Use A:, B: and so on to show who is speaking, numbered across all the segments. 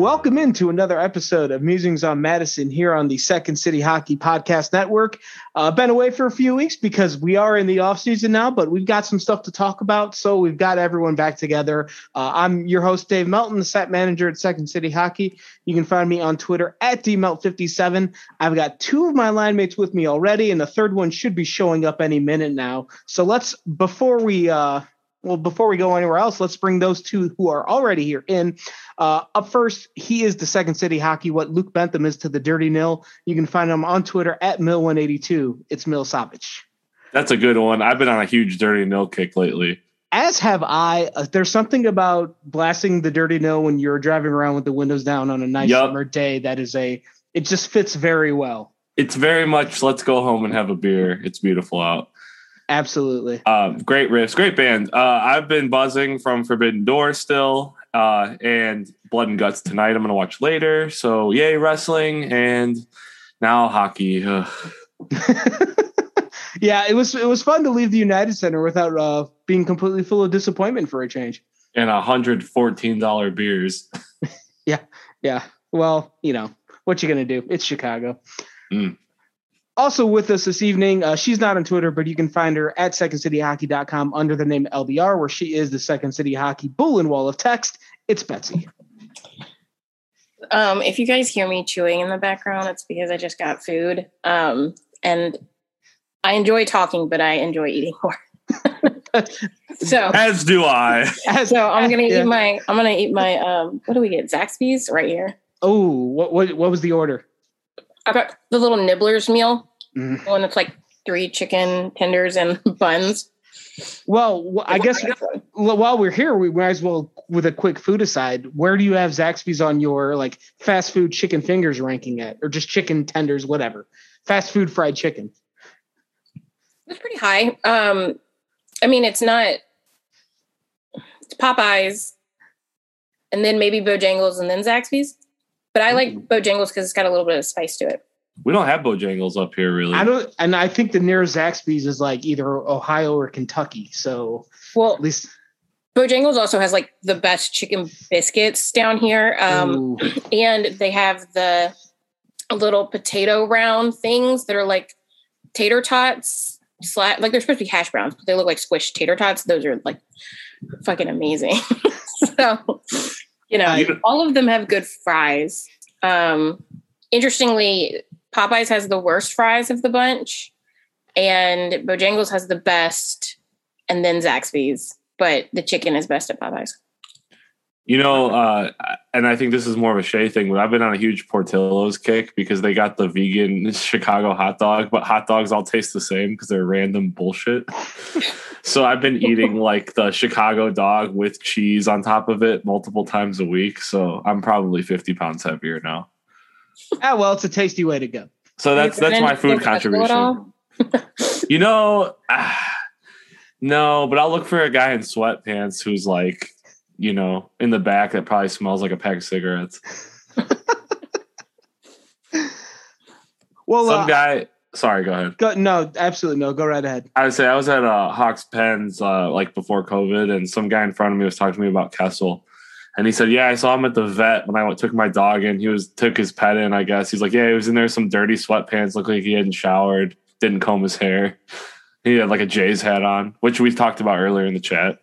A: Welcome into another episode of Musings on Madison here on the Second City Hockey Podcast Network. Uh, been away for a few weeks because we are in the off season now, but we've got some stuff to talk about, so we've got everyone back together. Uh, I'm your host Dave Melton, the set manager at Second City Hockey. You can find me on Twitter at dmelt57. I've got two of my line mates with me already, and the third one should be showing up any minute now. So let's before we uh, well, before we go anywhere else, let's bring those two who are already here in. Uh, up first, he is the Second City Hockey, what Luke Bentham is to the Dirty Nil. You can find him on Twitter at Mill182. It's Mill Savage.
B: That's a good one. I've been on a huge Dirty Nil kick lately.
A: As have I. Uh, there's something about blasting the Dirty Nil when you're driving around with the windows down on a nice yep. summer day that is a, it just fits very well.
B: It's very much let's go home and have a beer. It's beautiful out.
A: Absolutely.
B: Um, great riffs, great band. Uh, I've been buzzing from Forbidden Door still, uh, and Blood and Guts tonight. I'm going to watch later. So yay wrestling, and now hockey.
A: yeah, it was it was fun to leave the United Center without uh, being completely full of disappointment for a change.
B: And hundred fourteen dollar beers.
A: yeah, yeah. Well, you know what you are gonna do? It's Chicago. Mm. Also with us this evening, uh, she's not on Twitter, but you can find her at secondcityhockey.com under the name LBR, where she is the Second City Hockey bull and wall of text. It's Betsy.
C: Um, if you guys hear me chewing in the background, it's because I just got food. Um, and I enjoy talking, but I enjoy eating more. so
B: as do I.
C: So I'm gonna yeah. eat my I'm gonna eat my um what do we get? Zaxby's right here.
A: Oh, what what what was the order?
C: I got the little nibblers meal, mm. one that's like three chicken tenders and buns.
A: Well, I guess while we're here, we might as well, with a quick food aside, where do you have Zaxby's on your like fast food chicken fingers ranking at, or just chicken tenders, whatever, fast food fried chicken?
C: It's pretty high. Um, I mean, it's not. It's Popeyes, and then maybe Bojangles, and then Zaxby's. But I like Bojangles because it's got a little bit of spice to it.
B: We don't have Bojangles up here, really.
A: I don't, and I think the nearest Zaxby's is like either Ohio or Kentucky. So,
C: well, at least Bojangles also has like the best chicken biscuits down here, um, and they have the little potato round things that are like tater tots. Slat like they're supposed to be hash browns, but they look like squished tater tots. Those are like fucking amazing. so you know, all of them have good fries. Um, interestingly, Popeyes has the worst fries of the bunch, and Bojangles has the best, and then Zaxby's. But the chicken is best at Popeyes.
B: You know, uh, and I think this is more of a Shay thing, but I've been on a huge Portillo's kick because they got the vegan Chicago hot dog, but hot dogs all taste the same because they're random bullshit. so I've been eating like the Chicago dog with cheese on top of it multiple times a week. So I'm probably 50 pounds heavier now.
A: Ah, well, it's a tasty way to go.
B: So that's that's my food contribution. you know, ah, no, but I'll look for a guy in sweatpants who's like you know, in the back that probably smells like a pack of cigarettes. well, some uh, guy. Sorry, go ahead.
A: Go, no, absolutely no. Go right ahead.
B: I would say I was at uh, Hawks Pens uh, like before COVID, and some guy in front of me was talking to me about Kessel, and he said, "Yeah, I saw him at the vet when I went, took my dog in. He was took his pet in. I guess he's like, yeah, he was in there some dirty sweatpants, looked like he hadn't showered, didn't comb his hair." He had like a Jays hat on, which we talked about earlier in the chat.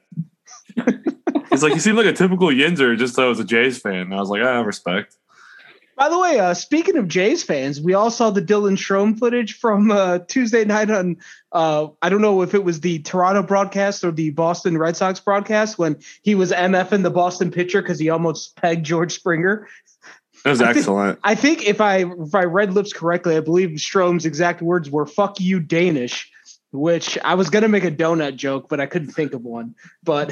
B: He's like, he seemed like a typical Yinzer, just though I was a Jays fan. And I was like, I ah, respect.
A: By the way, uh, speaking of Jays fans, we all saw the Dylan Strome footage from uh, Tuesday night on. Uh, I don't know if it was the Toronto broadcast or the Boston Red Sox broadcast when he was MFing the Boston pitcher because he almost pegged George Springer.
B: That was
A: I think-
B: excellent.
A: I think if I if I read lips correctly, I believe Strome's exact words were "fuck you, Danish," which I was gonna make a donut joke, but I couldn't think of one. But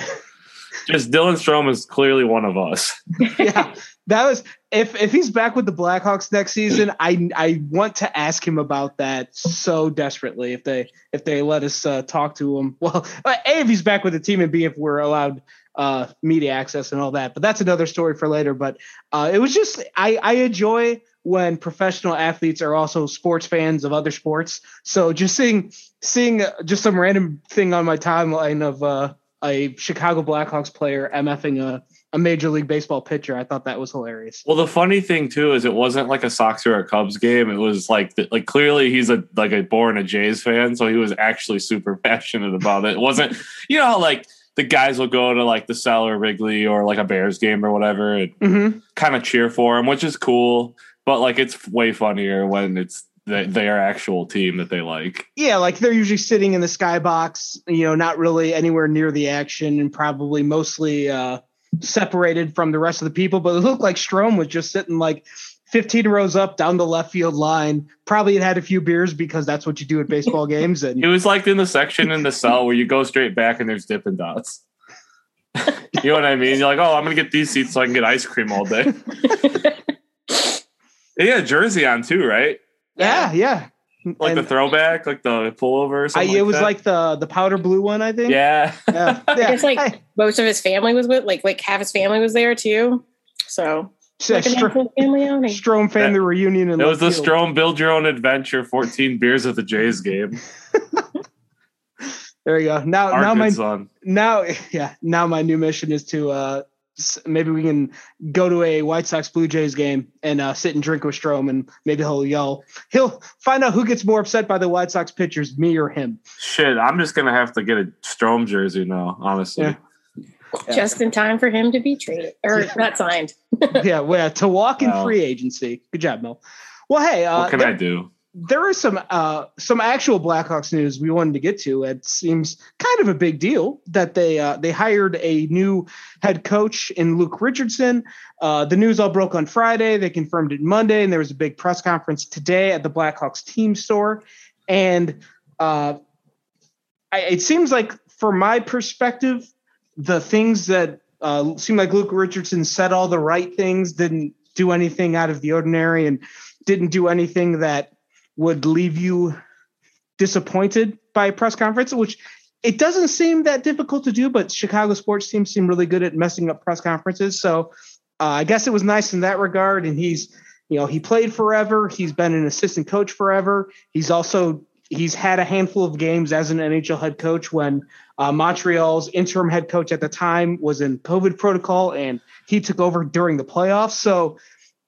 B: Just Dylan Strome is clearly one of us.
A: yeah, that was if if he's back with the Blackhawks next season, I I want to ask him about that so desperately. If they if they let us uh, talk to him, well, a if he's back with the team, and b if we're allowed uh, media access and all that. But that's another story for later. But uh, it was just I I enjoy when professional athletes are also sports fans of other sports. So just seeing seeing uh, just some random thing on my timeline of uh, a Chicago Blackhawks player mfing a a Major League Baseball pitcher. I thought that was hilarious.
B: Well, the funny thing too is it wasn't like a Sox or a Cubs game. It was like the, like clearly he's a like a born a Jays fan, so he was actually super passionate about it. It wasn't you know how like the guys will go to like the cellar Wrigley or like a Bears game or whatever and
A: Mm-hmm.
B: kind of cheer for him, which is cool. But like it's way funnier when it's the, their actual team that they like.
A: Yeah, like they're usually sitting in the skybox, you know, not really anywhere near the action and probably mostly uh, separated from the rest of the people. But it looked like Strome was just sitting like 15 rows up down the left field line. Probably had had a few beers because that's what you do at baseball games. And it
B: was like in the section in the cell where you go straight back and there's Dippin' Dots. you know what I mean? You're like, oh, I'm gonna get these seats so I can get ice cream all day. He had a jersey on too, right?
A: yeah, yeah.
B: Like
A: And
B: the throwback, like the pullover or
A: I,
B: something.
A: it was
B: that.
A: like the the powder blue one, I think.
B: yeah.
A: Yeah. yeah.
C: It's like
A: Hey,
C: most of his family was with, like, like half his family was there too. So,
A: it's a
C: like a
A: Str-
C: nice little family outing.
A: Strome family reunion. In
B: It was the
A: left field.
B: Strome build your own adventure 14 beers at the Jays game.
A: There you go. Now,
B: Our
A: now my
B: son.
A: now yeah now my new mission is to uh s- maybe we can go to a white sox blue jays game and uh sit and drink with strome and maybe he'll yell he'll find out who gets more upset by the white sox pitchers me or him
B: Shit, I'm just gonna have to get a Strome jersey now, honestly.
A: Yeah.
C: Just in time for him to be traded or not signed.
A: yeah well yeah, to walk in
B: Wow.
A: free agency good job mel well hey uh
B: what can
A: there,
B: I do?
A: There is some uh some actual blackhawks news we wanted to get to. It seems kind of a big deal that they uh they hired a new head coach in luke richardson. Uh the news all broke on friday. They confirmed it monday and there was a big press conference today at the blackhawks team store. And uh I, it seems like from my perspective the things that uh seem like luke richardson said all the right things didn't do anything out of the ordinary and didn't do anything that would leave you disappointed by a press conference, which it doesn't seem that difficult to do, but Chicago sports teams seem really good at messing up press conferences. So uh, I guess it was nice in that regard. And he's, you know, he played forever. He's been an assistant coach forever. He's also he's had a handful of games as an NHL head coach when uh, Montreal's interim head coach at the time was in COVID protocol and he took over during the playoffs. So,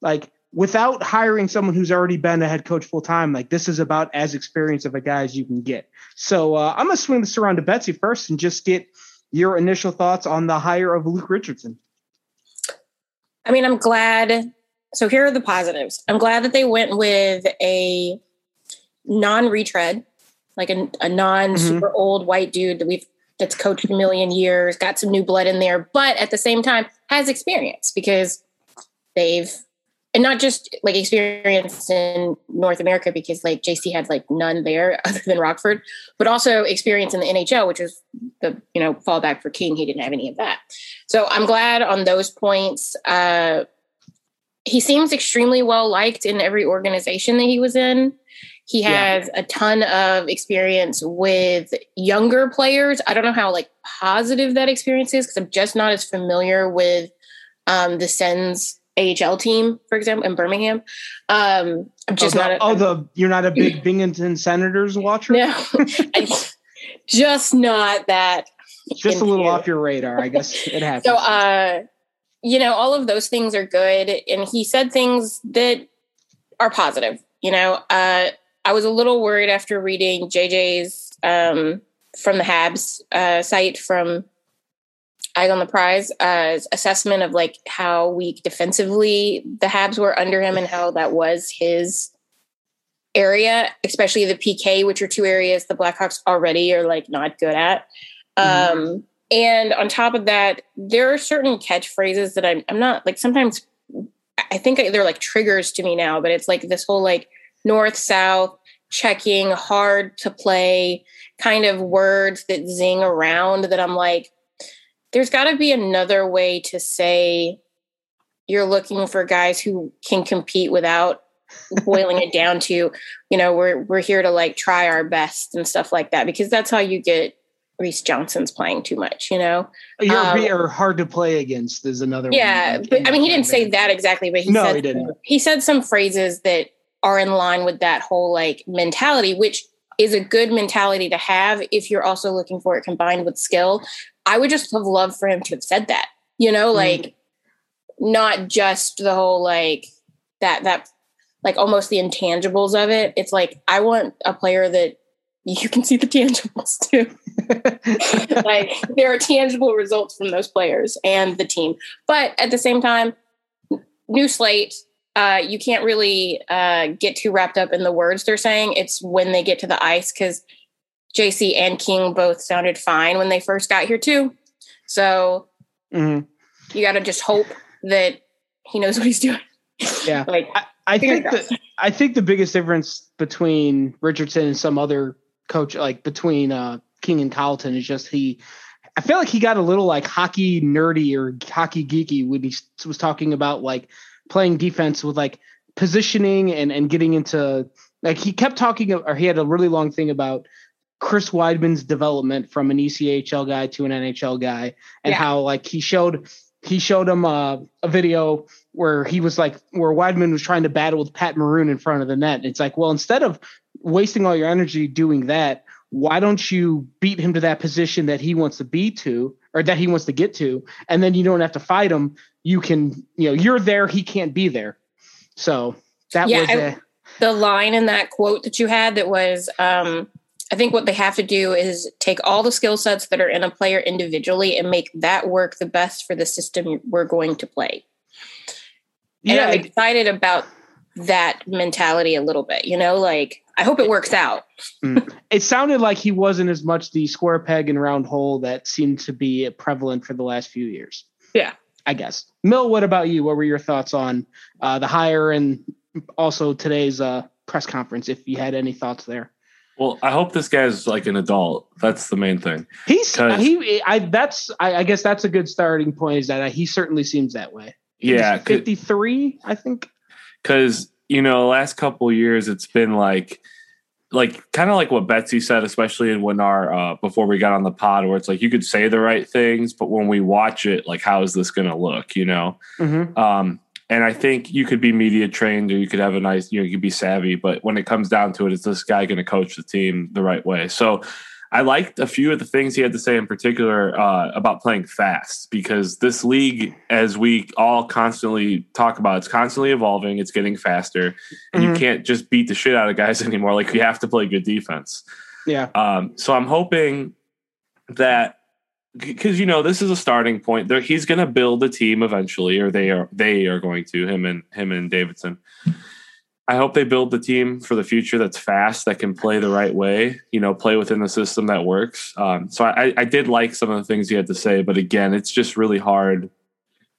A: like, without hiring someone who's already been a head coach full time, like this is about as experienced of a guy as you can get. So uh, I'm gonna swing this around to Betsy first and just get your initial thoughts on the hire of Luke Richardson.
C: I mean, I'm glad. So here are the positives. I'm glad that they went with a non-retread, like a, a non-super old white dude that we've that's coached a million years, got some new blood in there, but at the same time has experience because they've and not just like experience in North America because like JC had like none there other than Rockford, but also experience in the NHL, which is the you know fallback for King. He didn't have any of that. So I'm glad on those points. Uh, he seems extremely well liked in every organization that he was in. He
A: Yeah.
C: has a ton of experience with younger players. I don't know how like positive that experience is because I'm just not as familiar with um, the Sens AHL team, for example, in Birmingham. Um, I'm just
A: oh,
C: not. A,
A: oh, the you're not a big Binghamton Senators watcher.
C: no, just not that.
A: just a little off your radar. I guess it happens.
C: So, uh, you know, all of those things are good. And he said things that are positive. You know, uh, I was a little worried after reading JJ's um, from the Habs uh, site from Eye on the Prize uh, assessment of like how weak defensively the Habs were under him and how that was his area, especially the PK, which are two areas the Blackhawks already are like not good at. Mm-hmm. Um, and on top of that, there are certain catchphrases that I'm, I'm not like sometimes I think they're like triggers to me now, but it's like this whole like north south checking, hard to play kind of words that zing around that I'm like, there's got to be another way to say you're looking for guys who can compete without boiling it down to, you know, we're we're here to like try our best and stuff like that because that's how you get Reese Johnson's playing too much, you know.
A: You're um, or hard to play against is another.
C: Yeah, but I mean, he didn't say that exactly, but he
A: no,
C: said
A: he didn't.
C: He said some phrases that are in line with that whole like mentality, which is a good mentality to have if you're also looking for it combined with skill. I would just have loved for him to have said that, you know, mm-hmm. like mm. not just the whole like that that like almost the intangibles of it. It's like I want a player that you can see the tangibles too. like there are tangible results from those players and the team. But at the same time, new slate, uh, you can't really uh, get too wrapped up in the words they're saying. It's when they get to the ice because JC and King both sounded fine when they first got here too. So mm-hmm. you got to just hope that he knows what he's doing.
A: Yeah, like I, I think the, I think the biggest difference between Richardson and some other coach, like between uh, King and Colliton, is just he. I feel like he got a little like hockey nerdy or hockey geeky when he was talking about like playing defense with like positioning and and getting into like he kept talking or he had a really long thing about Chris Wideman's development from an ECHL guy to an NHL guy and yeah. how like he showed he showed him uh, a video where he was like where Wideman was trying to battle with Pat Maroon in front of the net. It's like, well, instead of wasting all your energy doing that, why don't you beat him to that position that he wants to be to or that he wants to get to and then you don't have to fight him you can you know you're there he can't be there so that yeah, was a,
C: the line in that quote that you had that was um I think what they have to do is take all the skill sets that are in a player individually and make that work the best for the system we're going to play. And yeah, I'm excited about that mentality a little bit, you know, like I hope it works out.
A: mm. It sounded like he wasn't as much the square peg and round hole that seemed to be prevalent for the last few years.
C: Yeah.
A: I guess. Mill, what about you? What were your thoughts on uh, the hire and also today's uh, press conference, if you had any thoughts there?
B: Well, I hope this guy's like an adult. That's the main thing.
A: He's he. I that's I, I guess that's a good starting point. Is that he certainly seems that way.
B: Yeah,
A: fifty three, I think.
B: Because you know, last couple years it's been like, like kind of like what Betsy said, especially in when our uh, before we got on the pod, where it's like you could say the right things, but when we watch it, like how is this going to look? You know. Mm-hmm. Um, and I think you could be media trained or you could have a nice, you know, you could be savvy. But when it comes down to it, is this guy going to coach the team the right way? So I liked a few of the things he had to say in particular uh, about playing fast because this league, as we all constantly talk about, it's constantly evolving. It's getting faster, and mm-hmm. you can't just beat the shit out of guys anymore. Like you have to play good defense.
A: Yeah.
B: Um, so I'm hoping that because you know this is a starting point. There, he's going to build a team eventually, or they are they are going to him and him and Davidson. I hope they build the team for the future that's fast, that can play the right way, you know, play within the system that works. Um, so I, I, did like some of the things you had to say, but again, it's just really hard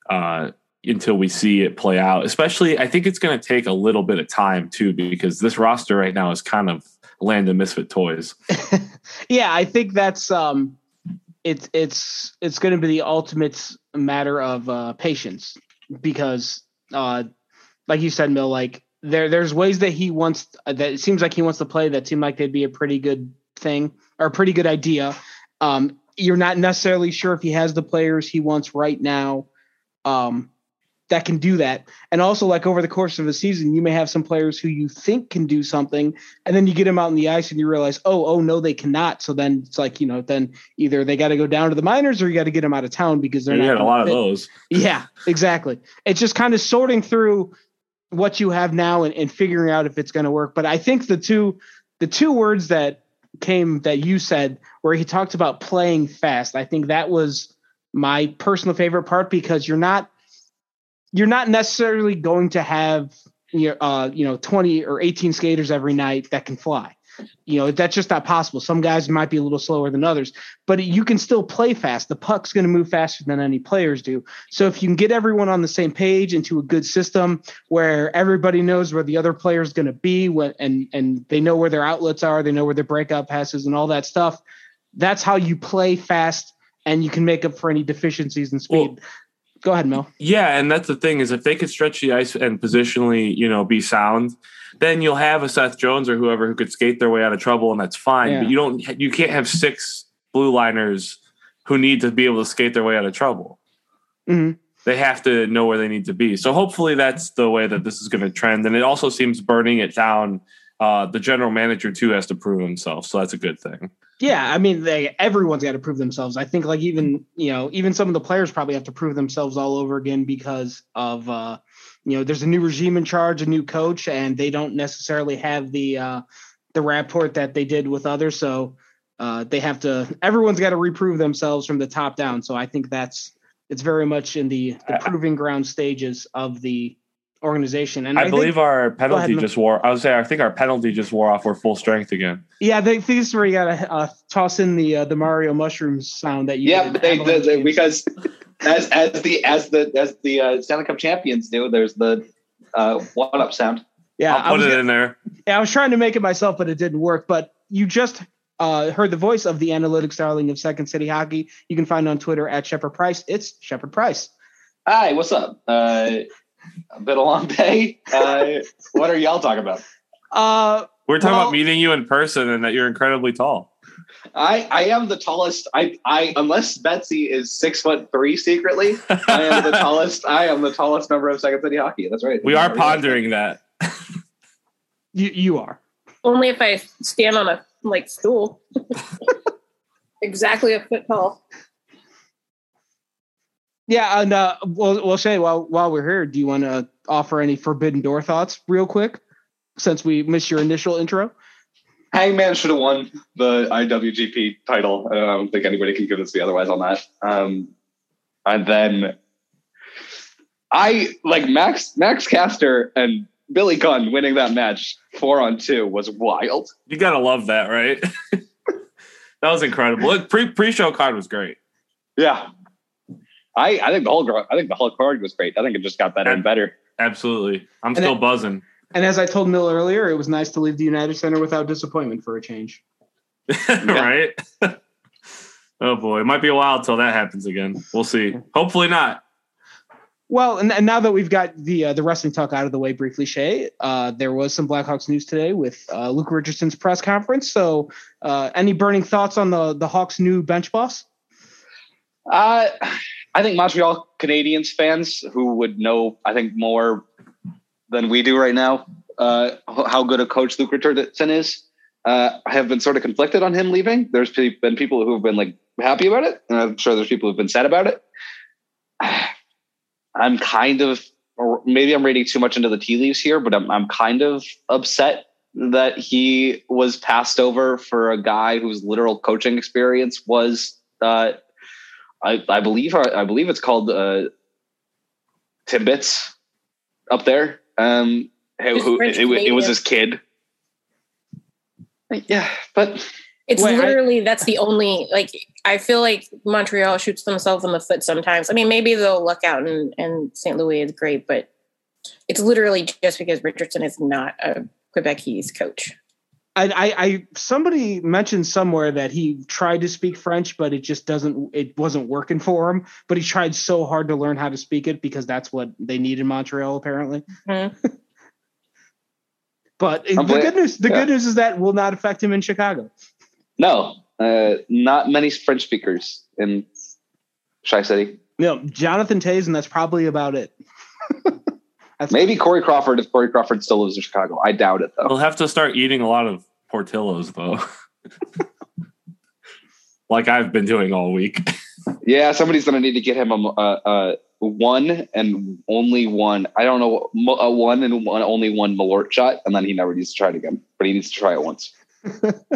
B: uh, until we see it play out. Especially, I think it's going to take a little bit of time too, because this roster right now is kind of land of misfit toys.
A: yeah, I think that's um, it's it's it's going to be the ultimate matter of uh, patience because, uh, like you said, Mill, like there there's ways that he wants that it seems like he wants to play that seem like they'd be a pretty good thing or a pretty good idea. Um, you're not necessarily sure if he has the players he wants right now. Um, that can do that. And also, like over the course of a season, you may have some players who you think can do something, and then you get them out in the ice and you realize, oh, oh no, they cannot. So then it's like you know, then either they got to go down to the minors or you got to get them out of town because they're not.
B: You a lot fit. of those.
A: Yeah, exactly. It's just kind of sorting through what you have now and, and figuring out if it's going to work. But I think the two the two words that came that you said where he talked about playing fast. I think that was my personal favorite part because you're not you're not necessarily going to have you know, uh, you know 20 or 18 skaters every night that can fly. You know, that's just not possible. Some guys might be a little slower than others, but you can still play fast. The puck's going to move faster than any players do. So if you can get everyone on the same page into a good system where everybody knows where the other player is going to be when, and and they know where their outlets are, they know where their breakout passes and all that stuff, that's how you play fast and you can make up for any deficiencies in speed. Well, Go ahead, Mel.
B: Yeah, and that's the thing is if they could stretch the ice and positionally, you know, be sound, then you'll have a Seth Jones or whoever who could skate their way out of trouble, and that's fine. Yeah. But you don't, you can't have six blue liners who need to be able to skate their way out of trouble. Mm-hmm. They have to know where they need to be. So hopefully that's the way that this is going to trend. And it also seems burning it down. Uh, the general manager too has to prove himself, so that's a good thing.
A: Yeah, I mean, they everyone's got to prove themselves. I think like even you know even some of the players probably have to prove themselves all over again because of uh, you know there's a new regime in charge, a new coach, and they don't necessarily have the uh, the rapport that they did with others. So uh, they have to. Everyone's got to reprove themselves from the top down. So I think that's it's very much in the, the proving ground stages of the organization. And
B: I, I believe think, our penalty just wore. I would say I think our penalty just wore off. We're full strength again.
A: Yeah, they think this is where you got to uh, toss in the uh, the Mario mushrooms sound that you.
D: Yeah, they, they, they, because as as the as the as the uh, Stanley Cup champions do, there's the uh, one up sound.
B: Yeah, I'll put was, it in there.
A: Yeah, I was trying to make it myself, but it didn't work. But you just uh, heard the voice of the analytics darling of Second City Hockey. You can find on Twitter at Shepard Price. It's Shepard Price.
D: Hi, what's up? Uh, a bit a long day. Uh, what are y'all talking about?
A: Uh,
B: We're talking well, about meeting you in person and that you're incredibly tall.
D: I, I am the tallest. I, I unless Betsy is six foot three secretly, I am the tallest. I am the tallest member of Second City Hockey. That's right.
B: We are pondering that.
A: you you are
C: only if I stand on a like stool. exactly a foot tall.
A: Yeah, and uh, we'll we'll say while while we're here, do you want to offer any Forbidden Door thoughts real quick, since we missed your initial intro?
D: Hangman should have won the IWGP title. I don't think anybody can convince me otherwise on that. Um, and then I like Max Max Caster and Billy Gunn winning that match four on two was wild.
B: You gotta love that, right? that was incredible. Pre pre show card was great.
D: Yeah, I, I think the whole I think the whole card was great. I think it just got better and, and better.
B: Absolutely, I'm and still it, buzzing.
A: And as I told Mill earlier, it was nice to leave the United Center without disappointment for a change.
B: right? oh boy, it might be a while till that happens again. We'll see. Hopefully not.
A: Well, and, and now that we've got the uh, the wrestling talk out of the way briefly, Shay, uh, there was some Blackhawks news today with uh, Luke Richardson's press conference. So, uh, any burning thoughts on the the Hawks' new bench boss?
D: Uh, I think Montreal Canadiens fans who would know, I think, more than we do right now, uh, how good a coach Luke Richardson is, uh, have been sort of conflicted on him leaving. There's been people who have been like happy about it, and I'm sure there's people who've been sad about it. I'm kind of, or maybe I'm reading too much into the tea leaves here, but I'm, I'm kind of upset that he was passed over for a guy whose literal coaching experience was uh, I, I believe I believe it's called uh, Timbits up there. Um, who, it, it, was his kid. Yeah, but
C: it's Wait, literally I, that's the only like I feel like Montreal shoots themselves in the foot sometimes. I mean, maybe they'll look out and and St. Louis is great, but it's literally just because Richardson is not a Quebecese coach.
A: I, I, somebody mentioned somewhere that he tried to speak French, but it just doesn't. It wasn't working for him. But he tried so hard to learn how to speak it because that's what they need in Montreal, apparently. Mm-hmm. but the good news, the yeah. good news is that will not affect him in Chicago.
D: No, uh, not many French speakers in Chi City.
A: No, Jonathan Toews, and that's probably about it.
D: Maybe Corey Crawford if Corey Crawford still lives in Chicago. I doubt it though.
B: We'll have to start eating a lot of Portillos though. like I've been doing all week.
D: yeah, somebody's gonna need to get him a, a, a one and only one. I don't know a one and one only one Malort shot, and then he never needs to try it again. But he needs to try it once.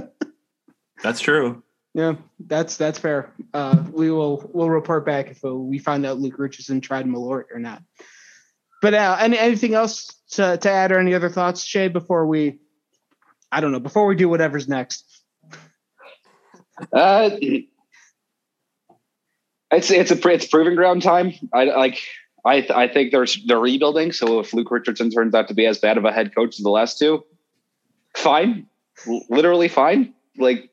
B: That's true.
A: Yeah, that's that's fair. Uh, we will we'll report back if uh, we find out Luke Richardson tried Malort or not. But uh, any anything else to, to add or any other thoughts, Shay, before we, I don't know, before we do whatever's next.
D: Uh, it's it's a it's proving ground time. I like I I think there's they're rebuilding. So if Luke Richardson turns out to be as bad of a head coach as the last two, fine, literally fine. Like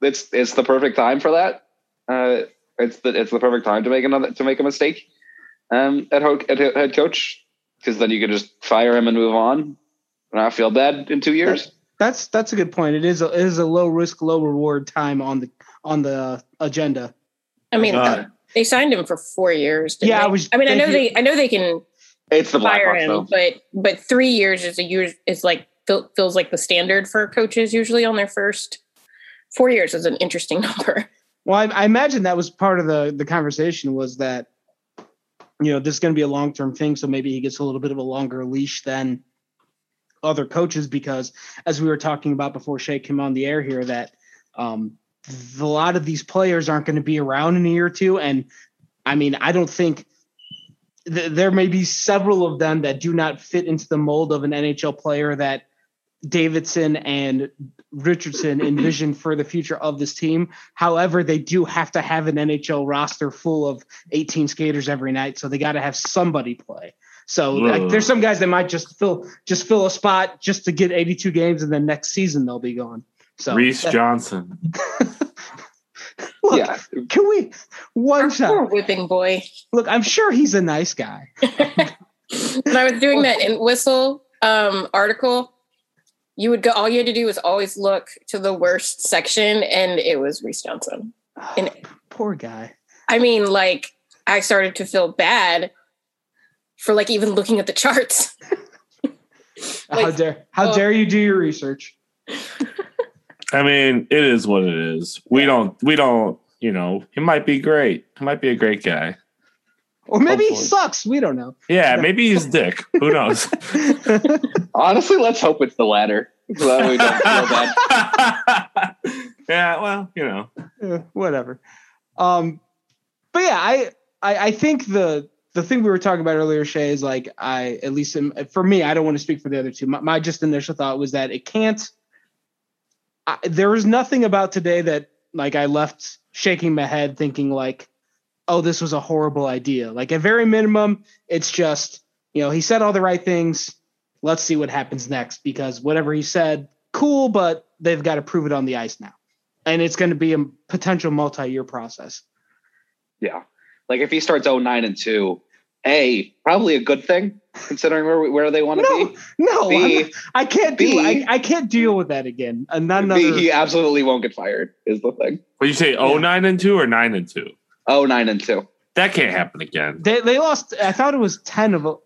D: it's it's the perfect time for that. Uh, it's the it's the perfect time to make another to make a mistake um, at, ho- at head coach because then you can just fire him and move on and not feel bad in two years.
A: That's that's a good point. It is a, it is a low risk, low reward time on the on the agenda.
C: I mean,
B: Uh,
C: they signed him for four years. didn't
A: Yeah, I was
C: I mean, I know they, I know they can
D: It's the
C: fire
D: Blackhawks
C: him,
D: though.
C: but but three years is a year is like feels like the standard for coaches usually on their first. Four years is an interesting number.
A: Well, I, I imagine that was part of the the conversation was that you know this is going to be a long term thing, so maybe he gets a little bit of a longer leash than other coaches because, as we were talking about before Shay came on the air here, that um, a lot of these players aren't going to be around in a year or two, and I mean, I don't think. th- There may be several of them that do not fit into the mold of an NHL player that Davidson and Richardson envision for the future of this team. However, they do have to have an NHL roster full of 18 skaters every night, so they got to have somebody play. So like, there's some guys that might just fill just fill a spot just to get 82 games, and then next season they'll be gone. So
B: Reese
A: that-
B: Johnson.
A: look,
D: yeah,
A: can we one
C: Poor
A: shot?
C: whipping boy.
A: Look, I'm sure he's a nice guy.
C: when I was doing that in whistle um, article, you would go. All you had to do was always look to the worst section, and it was Reese Johnson. And-
A: Poor guy.
C: I mean, like I started to feel bad for like even looking at the charts.
A: how dare how
C: oh.
A: dare you do your research?
B: I mean, it is what it is. We don't. We don't. You know, he might be great. He might be a great guy.
A: Or maybe he sucks. We don't know.
B: Yeah, maybe he's dick. Who knows?
D: honestly, let's hope it's the latter. So that we don't feel bad.
B: yeah, well, you know.
A: Eh, whatever. Um, but yeah, I, I I think the the thing we were talking about earlier, Shay, is like I at least for me, I don't want to speak for the other two. My, my just initial thought was that it can't. I, there was nothing about today that like I left shaking my head, thinking like, oh, this was a horrible idea. Like at very minimum, it's just you know he said all the right things. Let's see what happens next because whatever he said, cool, but they've got to prove it on the ice now and it's going to be a potential multi-year process.
D: Yeah. Like if he starts 09 and 2, A, probably a good thing considering where where they want to
A: No,
D: be.
A: no,
D: B,
A: I'm- I can't do.
D: B-
A: I, I can't deal with that again. And none
D: B, he absolutely won't get fired is the thing.
B: What you say? Oh, nine and two or nine and two?
D: 09 and 2.
B: That can't happen again.
A: They they lost. I thought it was ten of.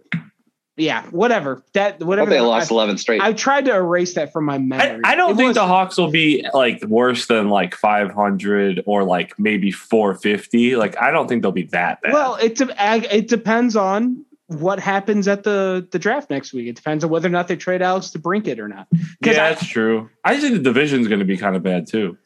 A: A- Yeah, whatever. That whatever.
D: thought they lost
A: I,
D: 11 straight.
A: I tried to erase that from my
B: I,
A: memory.
B: I don't
A: It
B: think
A: was-
B: the Hawks will be like worse than like 500 or like maybe 450. Like I don't think they'll be that bad.
A: Well, it de- it depends on what happens at the the draft next week. It depends on whether or not they trade Alex DeBrincat or not.
B: yeah,
A: 'cause I-
B: that's true. I think the division's going to be kind of bad too.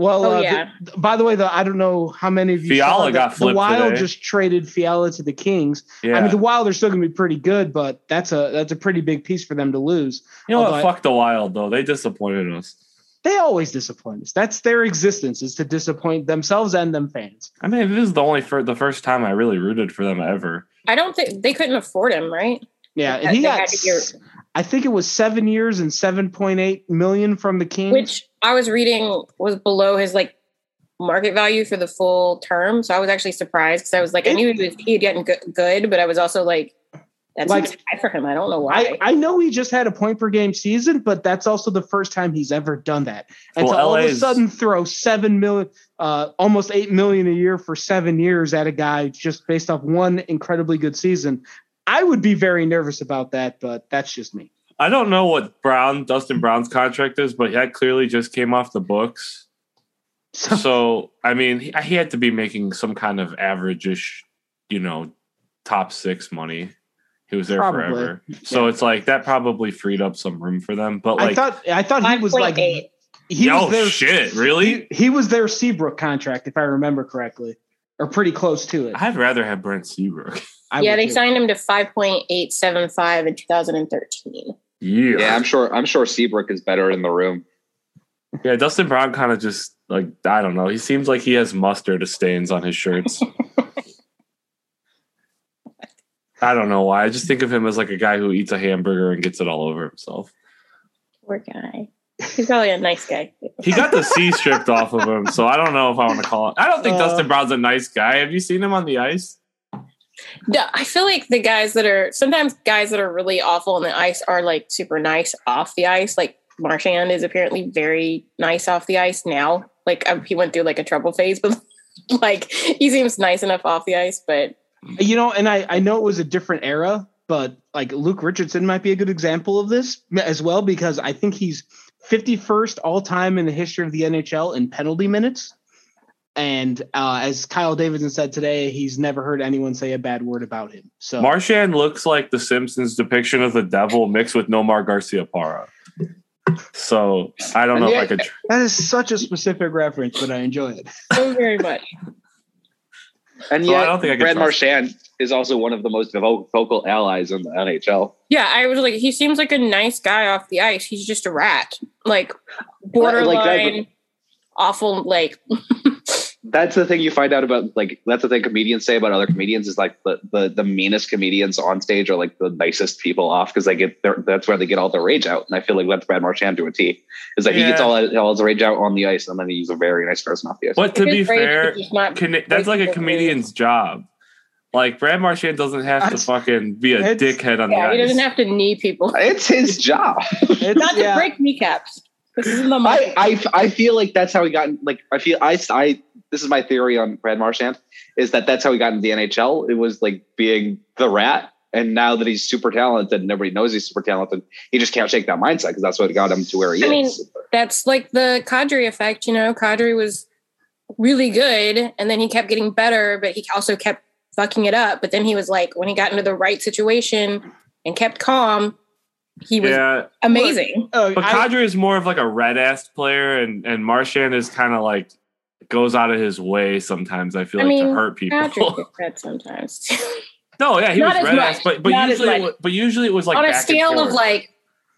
A: Well,
C: Oh,
A: uh,
C: yeah.
A: the- by the way, though, I don't know how many of you
B: Fiala
A: saw that
B: got
A: the Wild
B: today.
A: just traded Fiala to the Kings.
B: Yeah,
A: I mean, the Wild are still going to be pretty good, but that's a that's a pretty big piece for them to lose.
B: you know what?
A: I-
B: Fuck the Wild though. They disappointed us.
A: They always disappoint us. That's their existence is to disappoint themselves and them fans.
B: I mean, this is the only for the first time I really rooted for them ever.
C: I don't think they couldn't afford him, right?
A: Yeah, and he got.
C: Had to get-
A: I think it was seven years and seven point eight million from the Kings.
C: Which I was reading was below his like market value for the full term. So I was actually surprised because I was like, I knew he was he had gotten good, but I was also like, that
A: Like-
C: high for him. I don't know why.
A: I know he just had a point per game season, but that's also the first time he's ever done that. And
B: Well,
A: to all of a sudden throw seven million, uh, almost eight million a year for seven years at a guy just based off one incredibly good season, I would be very nervous about that. But that's just me.
B: I don't know what Brown Dustin Brown's contract is, but that clearly just came off the books.
A: So,
B: So I mean, he, he had to be making some kind of average-ish, you know, top six money. He was there
A: Probably.
B: forever, so it's like that probably freed up some room for them. But
A: I
B: like,
A: thought I thought he was like
C: 5.8.
A: he
B: Yo,
A: was their
B: shit, really?
A: he, he was their Seabrook contract, if I remember correctly, or pretty close to it.
B: I'd rather have Brent Seabrook.
A: I
C: yeah, they
A: too.
C: signed him to 5.875 in 2013.
B: Yeah.
D: Yeah, I'm sure. I'm sure Seabrook is better in the room.
B: Yeah, Dustin Brown kind of just like I don't know. He seems like he has mustard stains on his shirts. I don't know why. I just think of him as like a guy who eats a hamburger and gets it all over himself.
C: Poor guy. He's probably a nice guy.
B: He got the C stripped off of him, so I don't know if I want to call it. I don't think
A: Uh,
B: Dustin Brown's a nice guy. Have you seen him on the ice?
C: No, I feel like the guys that are sometimes guys that are really awful on the ice are like super nice off the ice. Like Marchand is apparently very nice off the ice now. Like um, he went through like a trouble phase, but like he seems nice enough off the ice. But
A: You know, and I, I know it was a different era, but like Luke Richardson might be a good example of this as well because I think he's 51st all time in the history of the NHL in penalty minutes. And uh, as Kyle Davidson said today, he's never heard anyone say a bad word about him. So
B: Marchand looks like the Simpsons depiction of the devil mixed with Nomar Garciaparra. So I don't know if I could. Tr-
A: that is such a specific reference, but I enjoy it.
C: so very much.
D: And
B: So I don't think I can
D: Brad
B: trust
D: Marchand is also one of the most vocal allies in the NHL.
C: Yeah, I was like, he seems like a nice guy off the ice. He's just a rat, like borderline
D: Like that,
C: awful. Like
D: That's the thing you find out about. Like that's the thing comedians say about other comedians is like the the, the meanest comedians on stage are like the nicest people off because they get their, that's where they get all their rage out. And I feel like that's Brad Marchand to a T. Is that he gets all all his rage out on the ice and then he's a very nice person off the ice.
B: but to be fair,
C: is just not
B: Can, that's like a comedian's job. Like Brad Marchand doesn't have to fucking be a dickhead on
C: Yeah,
B: the
C: he doesn't have to knee people.
D: It's his job.
A: It's,
C: Not to
A: yeah,
C: break kneecaps. This isn't the
D: I. I I feel like that's how he got like I feel I I this is my theory on Brad Marchand is that that's how he got into the NHL. It was like being the rat, and now that he's super talented and everybody knows he's super talented, he just can't shake that mindset because that's what got him to where he
C: I mean,
D: is.
C: That's like the Kadri effect. You know, Kadri was really good, and then he kept getting better, but he also kept fucking it up. But then he was like, when he got into the right situation and kept calm, he was
B: yeah,
C: amazing.
A: uh,
B: but
A: I-
B: Kadri is more of like a red ass player, and and Marchand is kind of like goes out of his way sometimes. I feel
C: I
B: like to hurt people.
C: Kadri gets that sometimes.
B: no, yeah, he
C: Not
B: was
C: as
B: red
C: much.
B: ass, but but
C: Not
B: usually, it
C: much.
B: but usually it was like
C: On a
B: back and
C: scale of like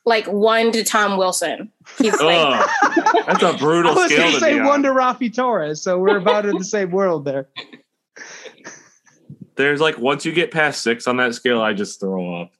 C: like one to Tom Wilson, he's like
B: Ugh, that's a
A: I
B: brutal I
A: was
B: scale
A: going
B: to
A: to say
B: be on.
A: one to Raffi Torres, so we're about in the same world there.
B: There's like once you get past six on that scale, I just throw up.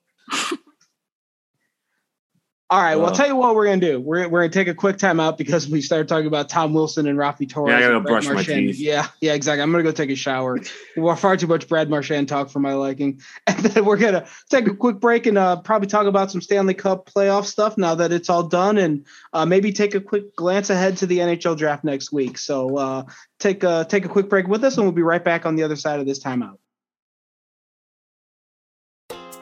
A: All right, well, I'll
B: Uh.
A: tell you what we're gonna do. We're we're gonna take a quick time out because we started talking about Tom Wilson and Raffi Torres.
B: Yeah, I gotta brush my teeth.
A: Yeah, yeah, exactly. I'm gonna go take a shower. We're far too much Brad Marchand talk for my liking, and then we're gonna take a quick break and uh, probably talk about some Stanley Cup playoff stuff now that it's all done, and uh, maybe take a quick glance ahead to the NHL draft next week. So uh, take a take a quick break with us, and we'll be right back on the other side of this timeout.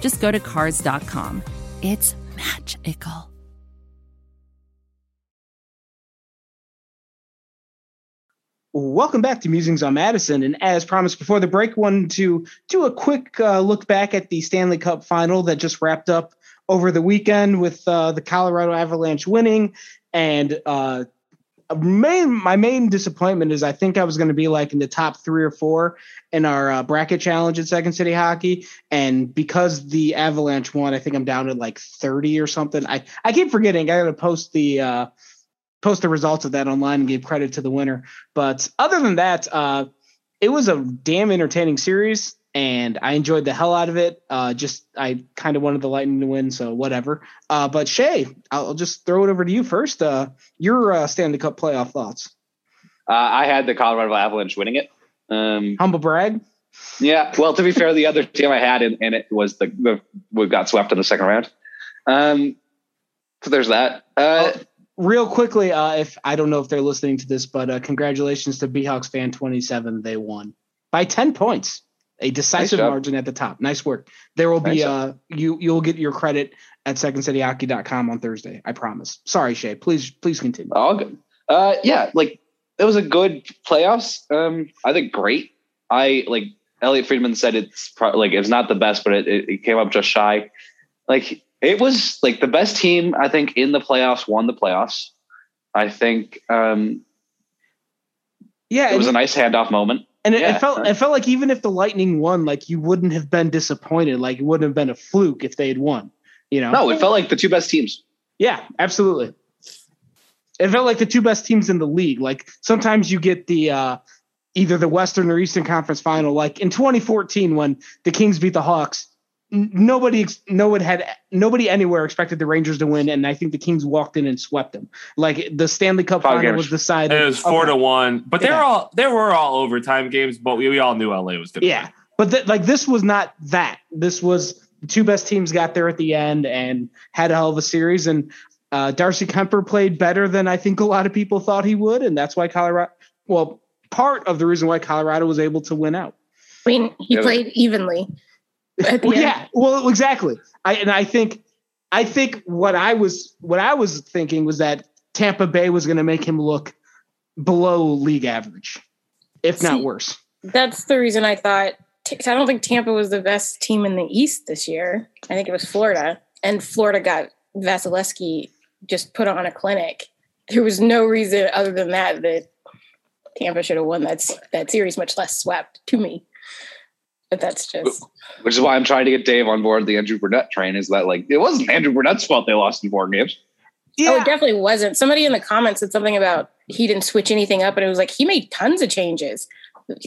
E: just go to cars.com. It's magical.
A: Welcome back to Musings on Madison. And as promised before the break, wanted to do a quick uh, look back at the Stanley Cup final that just wrapped up over the weekend with uh, the Colorado Avalanche winning. And uh, main, my main disappointment is I think I was going to be like in the top three or four in our uh, bracket challenge at Second City Hockey. And because the Avalanche won, I think I'm down to like 30 or something. I, I keep forgetting. I got to post the. Uh, post the results of that online and give credit to the winner. But other than that, uh, it was a damn entertaining series, and I enjoyed the hell out of it. Uh, just I kind of wanted the Lightning to win, so whatever. Uh, but Shay, I'll just throw it over to you first. Uh, your uh, Stanley Cup playoff thoughts?
D: Uh, I had the Colorado Avalanche winning it. Um,
A: Humble brag.
D: yeah. Well, to be fair, the other team I had in, in it was the, the we got swept in the second round. Um, so there's that. Uh,
A: real quickly, uh, if I don't know if they're listening to this, but uh, congratulations to Behawks fan 27. They won by 10 points, a decisive
D: Nice
A: margin at the top. Nice work. There will be
D: Nice
A: uh, you you'll get your credit at secondcityhockey.com on Thursday. I promise. Sorry, Shay. Please please continue.
D: All good. Uh, yeah, like it was a good playoffs. Um, I think great. I like Elliotte Friedman said it's pro- like it's not the best, but it, it, it came up just shy. Like it was like the best team I think in the playoffs won the playoffs. I think um,
A: Yeah,
D: it was a nice handoff moment.
A: And it,
D: yeah.
A: it felt it felt like even if the Lightning won, like you wouldn't have been disappointed. Like it wouldn't have been a fluke if they had won. You know?
D: No, it felt like the two best teams.
A: Yeah, absolutely. It felt like the two best teams in the league. Like sometimes you get the uh, either the Western or Eastern Conference final. Like in 2014 when the Kings beat the Hawks, nobody no one had nobody anywhere expected the Rangers to win, and I think the Kings walked in and swept them. Like the Stanley Cup
D: Five
A: final
D: games.
A: was decided.
B: It was four
A: Okay.
B: to one, but they
A: Yeah.
B: were all there were all overtime games, but we, we all knew LA was going to
A: Yeah, but th- like this was not that. This was the two best teams got there at the end and had a hell of a series. And uh, Darcy Kuemper played better than I think a lot of people thought he would, and that's why Colorado. Well, part of the reason why Colorado was able to win out.
C: I mean, he
D: Yeah.
C: played evenly.
A: Well, yeah, well, exactly. I and I think, I think what I was what I was thinking was that Tampa Bay was going to make him look below league average, if not worse.
C: That's the reason I thought. I I don't think Tampa was the best team in the East this year. I think it was Florida, and Florida got Vasilevskiy just put on a clinic. There was no reason other than that that Tampa should have won that that series, much less swept. To me, but that's just
D: Which is why I'm trying to get Dave on board the Andrew Brunette train. Is that like it wasn't Andrew Brunette's fault they lost in four games?
C: Oh, it definitely wasn't. Somebody in the comments said something about he didn't switch anything up, and it was like he made tons of changes.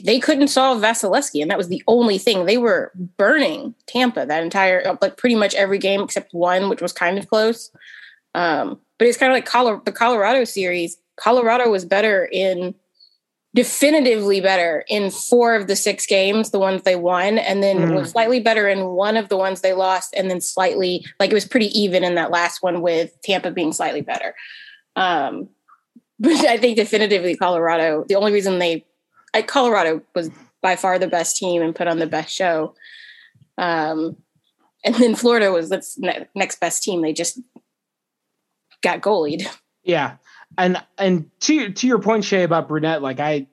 C: They couldn't solve Vasilevskiy, and that was the only thing. They were burning Tampa that entire, like pretty much every game except one, which was kind of close. Um, but it's kind of like Colo- the Colorado series. Colorado was better in definitively better in four of the six games, the ones they won, and then was slightly better in one of the ones they lost, and then slightly like it was pretty even in that last one with Tampa being slightly better. Um, but I think definitively Colorado. The only reason they, I, Colorado was by far the best team and put on the best show. Um, and then Florida was the ne- next best team. They just got goalied.
A: Yeah, and and to to your point, Shay, about Brunette, like I,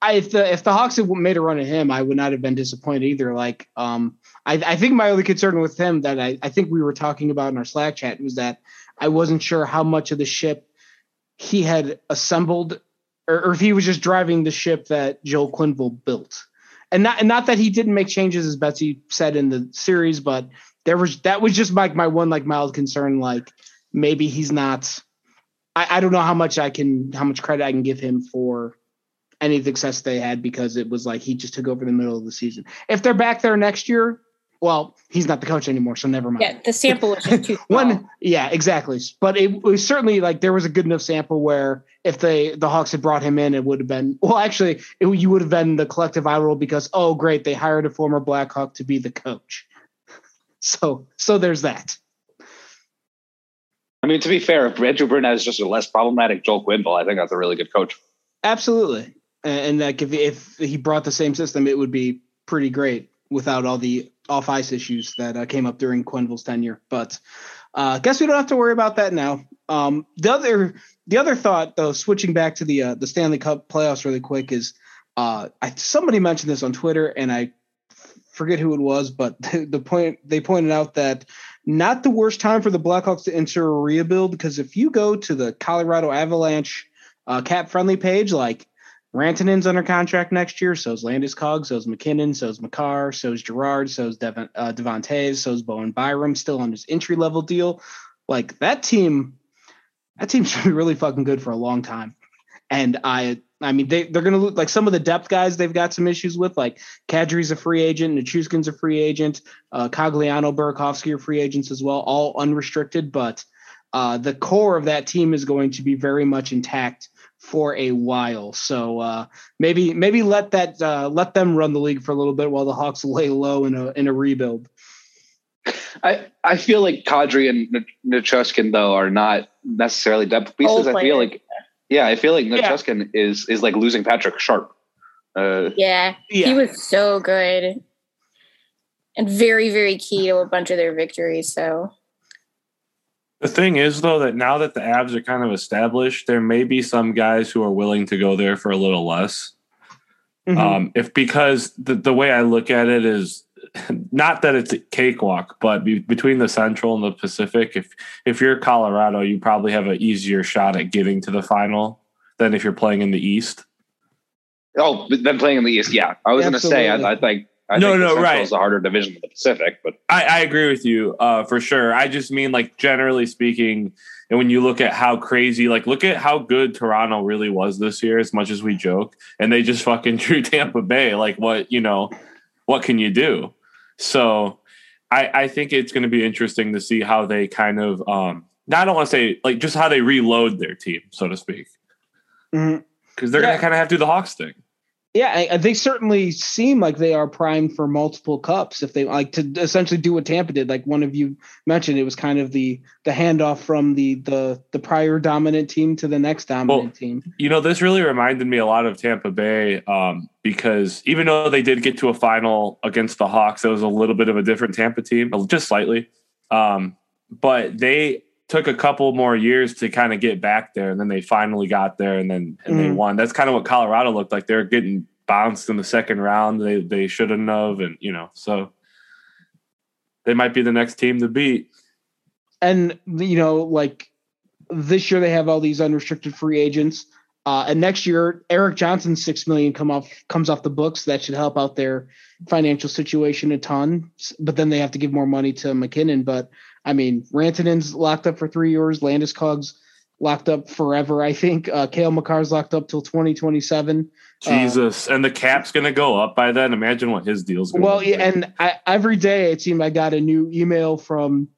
A: I if the if the Hawks had made a run at him, I would not have been disappointed either. Like, um, I I think my only concern with him that I I think we were talking about in our Slack chat was that I wasn't sure how much of the ship he had assembled, or, or if he was just driving the ship that Joel Quenneville built, and not and not that he didn't make changes as Betsy said in the series, but there was that was just like my one like mild concern, like maybe he's not. I, I don't know how much I can how much credit I can give him for any success they had because it was like he just took over the middle of the season. If they're back there next year, well, he's not the coach anymore, so never mind.
C: Yeah, the sample was just too small.
A: One, yeah, exactly. But it was certainly like there was a good enough sample where if they the Hawks had brought him in, it would have been well. Actually, it, you would have been the collective eye roll because oh, great, they hired a former Blackhawk to be the coach. So, so there's that.
D: I mean, to be fair, if Andrew Brunette is just a less problematic Joel Quenneville, I think that's a really good coach.
A: Absolutely, and, like if if he brought the same system, it would be pretty great without all the off ice issues that uh, came up during Quenneville's tenure. But uh, guess we don't have to worry about that now. Um, the other the other thought though, switching back to the uh, the Stanley Cup playoffs really quick is uh, I somebody mentioned this on Twitter and I forget who it was, but the, the point they pointed out that not the worst time for the Blackhawks to enter a rebuild because if you go to the Colorado Avalanche uh, cap friendly page, like Rantanen's under contract next year, so's Landeskog, so's MacKinnon, so's Makar, so's Girard, so's Devon, uh, Devontae, so's Bowen Byram, still on his entry level deal. Like that team, that team should be really fucking good for a long time. And I, I mean, they they're gonna look like some of the depth guys they've got some issues with, like Kadri's a free agent, Nichushkin's a free agent, uh, Cogliano, Burakovsky are free agents as well, all unrestricted. But uh, the core of that team is going to be very much intact for a while. So uh, maybe maybe let that uh, let them run the league for a little bit while the Hawks lay low in a in a rebuild.
D: I I feel like Kadri and Nichushkin though are not necessarily depth pieces. I feel like yeah, I feel like Nichushkin yeah. is is like losing Patrick Sharp.
C: Uh, yeah, yeah, he was so good and very very key to a bunch of their victories. So
B: the thing is, though, that now that the Avs are kind of established, there may be some guys who are willing to go there for a little less. Mm-hmm. Um, if because the, the way I look at it is not that it's a cakewalk, but be, between the Central and the Pacific, if if you're Colorado, you probably have an easier shot at getting to the final than if you're playing in the East.
D: Oh, then playing in the East, yeah. I was going to say, I, I think I
B: no, no, right.
D: It's a harder division than the Pacific, but
B: I, I agree with you uh, for sure. I just mean like generally speaking, and when you look at how crazy, like look at how good Toronto really was this year, as much as we joke, and they just fucking drew Tampa Bay. Like what you know, what can you do? So I, I think it's going to be interesting to see how they kind of um, I don't want to say like just how they reload their team, so to speak, because mm-hmm. they're yeah. going to kind of have to do the Hawks thing.
A: Yeah, they certainly seem like they are primed for multiple cups if they like to essentially do what Tampa did. Like one of you mentioned, it was kind of the the handoff from the the the prior dominant team to the next dominant well, team.
B: You know, this really reminded me a lot of Tampa Bay um, because even though they did get to a final against the Hawks, it was a little bit of a different Tampa team, just slightly. Um, but they took a couple more years to kind of get back there, and then they finally got there, and then and mm they mm-hmm. won. That's kind of what Colorado looked like. They're getting bounced in the second round. They they shouldn't have, and you know, so they might be the next team to beat.
A: And you know, like this year, they have all these unrestricted free agents. Uh, and next year, Erik Johnson six million come off comes off the books. That should help out their financial situation a ton. But then they have to give more money to MacKinnon. But I mean, Rantanen's locked up for three years. Landis Landeskog's locked up forever. I think uh, Cale Makar's locked up till 2027.
B: Uh, Jesus, uh, and the cap's going to go up by then. Imagine what his deal's
A: going. Well, yeah, and I, every day it seemed I got a new email from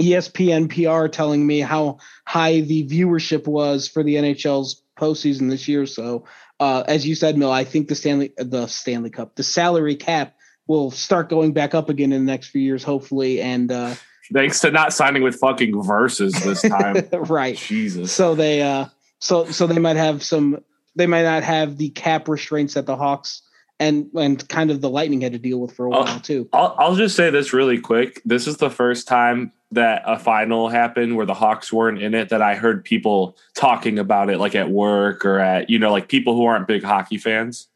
A: ESPN PR telling me how high the viewership was for the NHL's postseason this year. So, uh, as you said, Mil, I think the Stanley the Stanley Cup, the salary cap will start going back up again in the next few years, hopefully, and. Uh,
B: Thanks to not signing with fucking Versus this time.
A: right.
B: Jesus.
A: So they uh so so they might have some they might not have the cap restraints that the Hawks and and kind of the Lightning had to deal with for a while too.
B: I'll, I'll just say this really quick. This is the first time that a final happened where the Hawks weren't in it that I heard people talking about it like at work or at you know like people who aren't big hockey fans.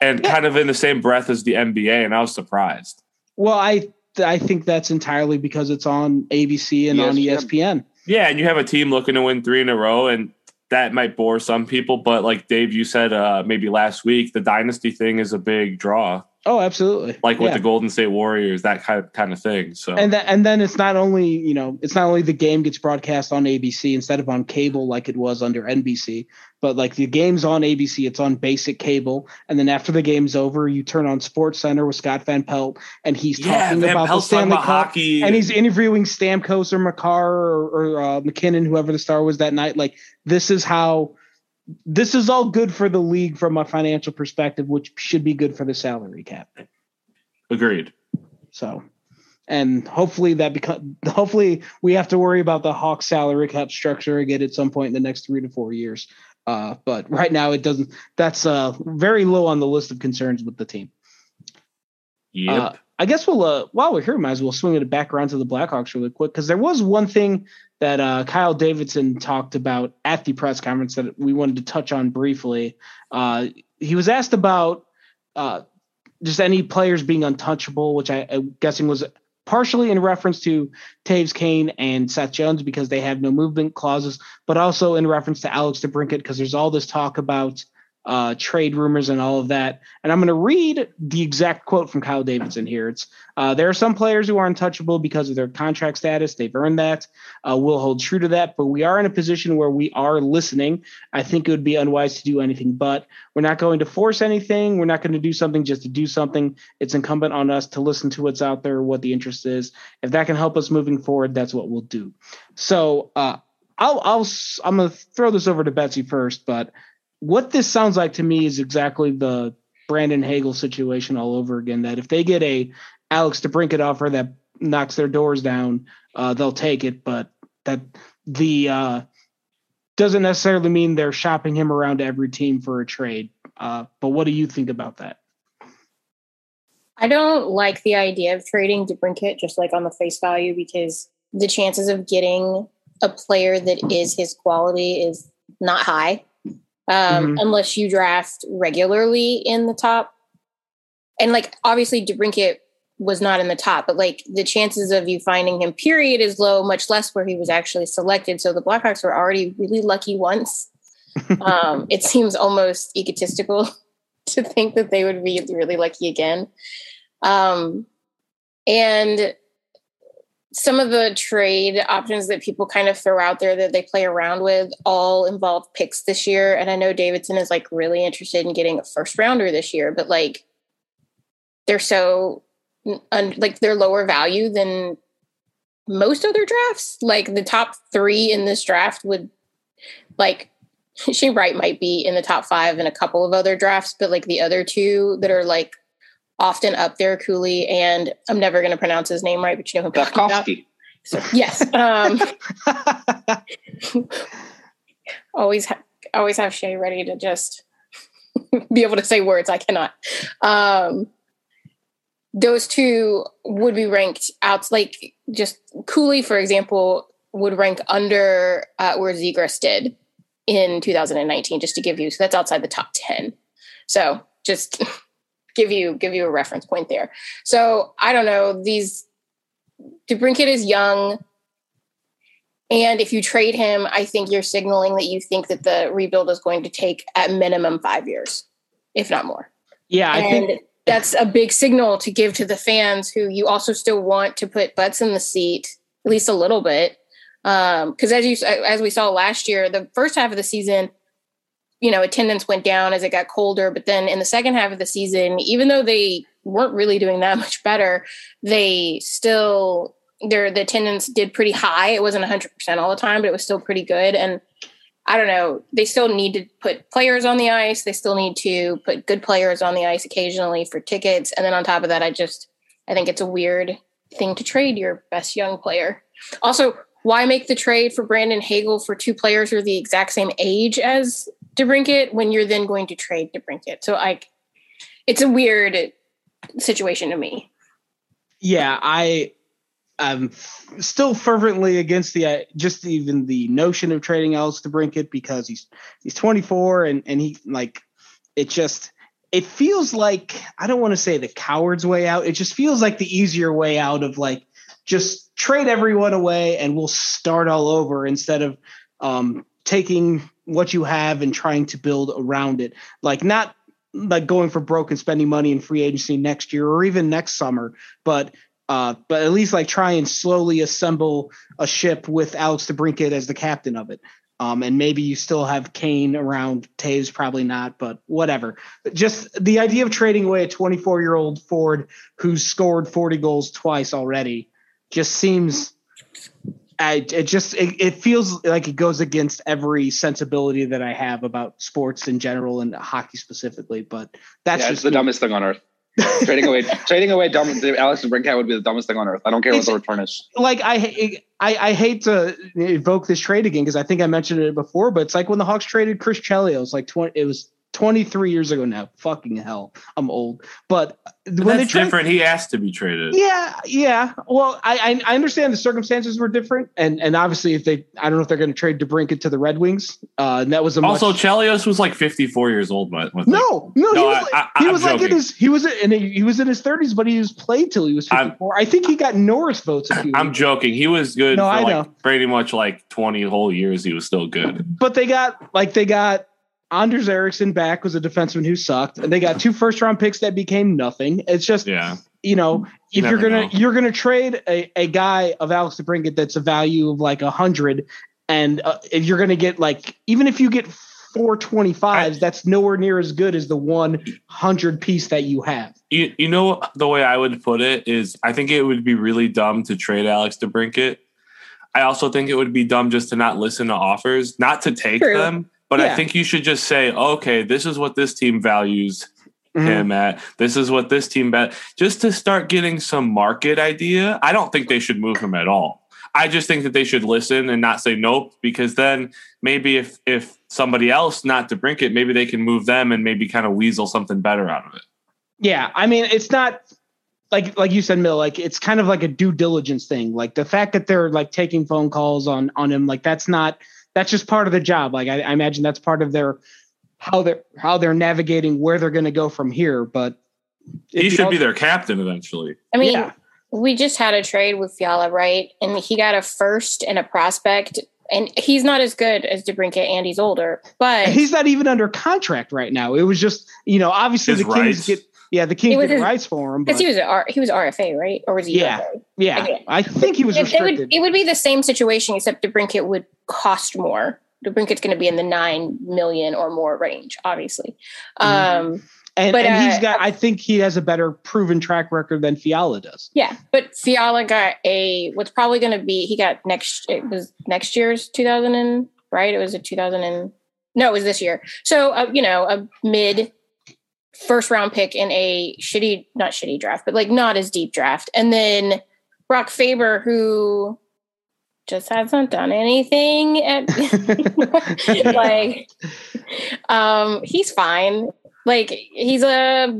B: And yeah. kind of in the same breath as the NBA and I was surprised.
A: Well, I I think that's entirely because it's on ABC and ESPN. on ESPN.
B: Yeah, and you have a team looking to win three in a row, and that might bore some people. But like Dave, you said uh, maybe last week, the dynasty thing is a big draw.
A: Oh, absolutely.
B: Like with yeah. the Golden State Warriors, that kind of, kind of thing. So
A: and that, and then it's not only you know it's not only the game gets broadcast on ABC instead of on cable like it was under NBC, but like the game's on ABC, it's on basic cable, and then after the game's over, you turn on Sports Center with Scott Van Pelt, and he's yeah, talking Van about Pelt's the Stanley Cup, hockey. and he's interviewing Stamkos or Makar or, or uh, MacKinnon, whoever the star was that night. Like this is how this is all good for the league from a financial perspective, which should be good for the salary cap.
B: Agreed.
A: So, and hopefully that become hopefully we have to worry about the Hawks salary cap structure again at some point in the next three to four years. Uh, but right now it doesn't. That's uh, very low on the list of concerns with the team.
B: Yep.
A: Uh, I guess we'll uh, while we're here, might as well swing it back around to the Blackhawks really quick because there was one thing that uh, Kyle Davidson talked about at the press conference that we wanted to touch on briefly. Uh, he was asked about uh, just any players being untouchable, which I, am guessing was partially in reference to Toews Kane and Seth Jones because they have no movement clauses, but also in reference to Alex DeBrincat because there's all this talk about uh, trade rumors and all of that. And I'm going to read the exact quote from Kyle Davidson here. It's uh, there are some players who are untouchable because of their contract status. They've earned that. Uh, we'll hold true to that, but we are in a position where we are listening. I think it would be unwise to do anything, but we're not going to force anything. We're not going to do something just to do something. It's incumbent on us to listen to what's out there, what the interest is. If that can help us moving forward, that's what we'll do. So, uh, I'll, I'll, I'm going to throw this over to Betsy first, but what this sounds like to me is exactly the Brandon Hagel situation all over again. That if they get a Alex DeBrincat offer that knocks their doors down, uh, they'll take it. But that the uh, doesn't necessarily mean they're shopping him around to every team for a trade. Uh, but what do you think about that?
C: I don't like the idea of trading DeBrincat just like on the face value because the chances of getting a player that is his quality is not high um, mm-hmm. unless you draft regularly in the top. And like obviously DeBrincat was not in the top, but like the chances of you finding him period is low, much less where he was actually selected. So the Blackhawks were already really lucky once. um, it seems almost egotistical to think that they would be really lucky again. Um, and some of the trade options that people kind of throw out there that they play around with all involve picks this year. And I know Davidson is like really interested in getting a first rounder this year, but like they're so like they're lower value than most other drafts. Like the top three in this draft would like Shane Wright might be in the top five in a couple of other drafts, but like the other two that are like often up there, Cooley and I'm never going to pronounce his name right, but you know who I'm talking about. So, yes. Um, always, ha- always have Shay ready to just be able to say words. I cannot. Um, those two would be ranked out like just Cooley, for example, would rank under uh, where Zegras did in 2019, just to give you so that's outside the top 10. So just give you give you a reference point there. So I don't know these. DeBrincat is young, and if you trade him, I think you're signaling that you think that the rebuild is going to take at minimum five years, if not more.
A: Yeah, I and think
C: that's a big signal to give to the fans who you also still want to put butts in the seat at least a little bit because um, as you as we saw last year the first half of the season you know attendance went down as it got colder but then in the second half of the season even though they weren't really doing that much better they still their the attendance did pretty high it wasn't 100% all the time but it was still pretty good and I don't know. They still need to put players on the ice. They still need to put good players on the ice occasionally for tickets. And then on top of that, I just I think it's a weird thing to trade your best young player. Also, why make the trade for Brandon Hagel for two players who are the exact same age as DeBrincat when you're then going to trade DeBrincat? So like it's a weird situation to me.
A: Yeah, I I'm still fervently against the uh, just even the notion of trading Alex DeBrincat because he's he's 24 and and he like it just it feels like I don't want to say the coward's way out. It just feels like the easier way out of like just trade everyone away and we'll start all over instead of um, taking what you have and trying to build around it. Like not like going for broke and spending money in free agency next year or even next summer, but uh, but at least like try and slowly assemble a ship with Alex DeBrincat as the captain of it. Um, and maybe you still have Kane around. Toews probably not, but whatever. Just the idea of trading away a 24 year old Ford who's scored 40 goals twice already just seems. I, it just it, it feels like it goes against every sensibility that I have about sports in general and hockey specifically. But that's
D: yeah, it's the dumbest thing on earth trading away trading away dumb Alex DeBrincat would be the dumbest thing on earth. I don't care it's, what the return is.
A: Like I I, I hate to evoke this trade again because I think I mentioned it before, but it's like when the Hawks traded Chris Chelios, like twenty it was 23 years ago now. Fucking hell. I'm old. But
B: when that's they tra- different. He asked to be traded.
A: Yeah, yeah. Well, I, I understand the circumstances were different, and and obviously if they I don't know if they're going to trade DeBrincat to the Red Wings. Uh, and that was a
B: also much- Chelios was like 54 years old, but
A: no, no, no, he was, I, I, he was like in his he was in he was in his 30s, but he was played till he was 54. I'm, i think he got Norris votes.
B: I'm joking. He was good. No, I like know. Pretty much like 20 whole years, he was still good.
A: But they got like they got Anders Eriksson back was a defenseman who sucked, and they got two first round picks that became nothing. It's just, yeah. you know, you if you're gonna know. you're gonna trade a, a guy of Alex DeBrincat that's a value of like a hundred, and uh, if you're gonna get like even if you get four twenty fives, that's nowhere near as good as the one hundred piece that you have.
B: You you know the way I would put it is I think it would be really dumb to trade Alex DeBrincat. I also think it would be dumb just to not listen to offers, not to take True. them but yeah. I think you should just say, okay, this is what this team values. mm-hmm. him at. This is what this team bet. Just to start getting some market idea. I don't think they should move him at all. I just think that they should listen and not say nope, because then maybe if if somebody else, not DeBrincat, maybe they can move them and maybe kind of weasel something better out of it.
A: Yeah, I mean, it's not like like you said, Mil. Like it's kind of like a due diligence thing. Like the fact that they're like taking phone calls on on him, like that's not that's just part of the job. Like I, I imagine that's part of their how they're how they're navigating where they're going to go from here. But
B: he should be their captain eventually.
C: I mean, yeah. we just had a trade with Fiala, right? And he got a first and a prospect. And he's not as good as DeBrincat, and he's older, but
A: he's not even under contract right now. It was just, you know, obviously
B: His
A: the Kings get yeah, the Kings get rights for him
C: because he was a R, he was RFA, right? Or was he?
A: Yeah, UFA? yeah. Okay. I think he was
C: it,
A: restricted.
C: It would, it would be the same situation, except DeBrincat would cost more. DeBrincat's going to be in the nine million or more range, obviously. Mm-hmm. Um,
A: and, but, and he's uh, got, I think he has a better proven track record than Fiala does.
C: Yeah, but Fiala got a what's probably going to be he got next it was next year's 2000 and right it was a 2000 and no it was this year. So uh, you know a mid first round pick in a shitty not shitty draft but like not as deep draft, and then Brock Faber who just hasn't done anything at like um he's fine. Like he's a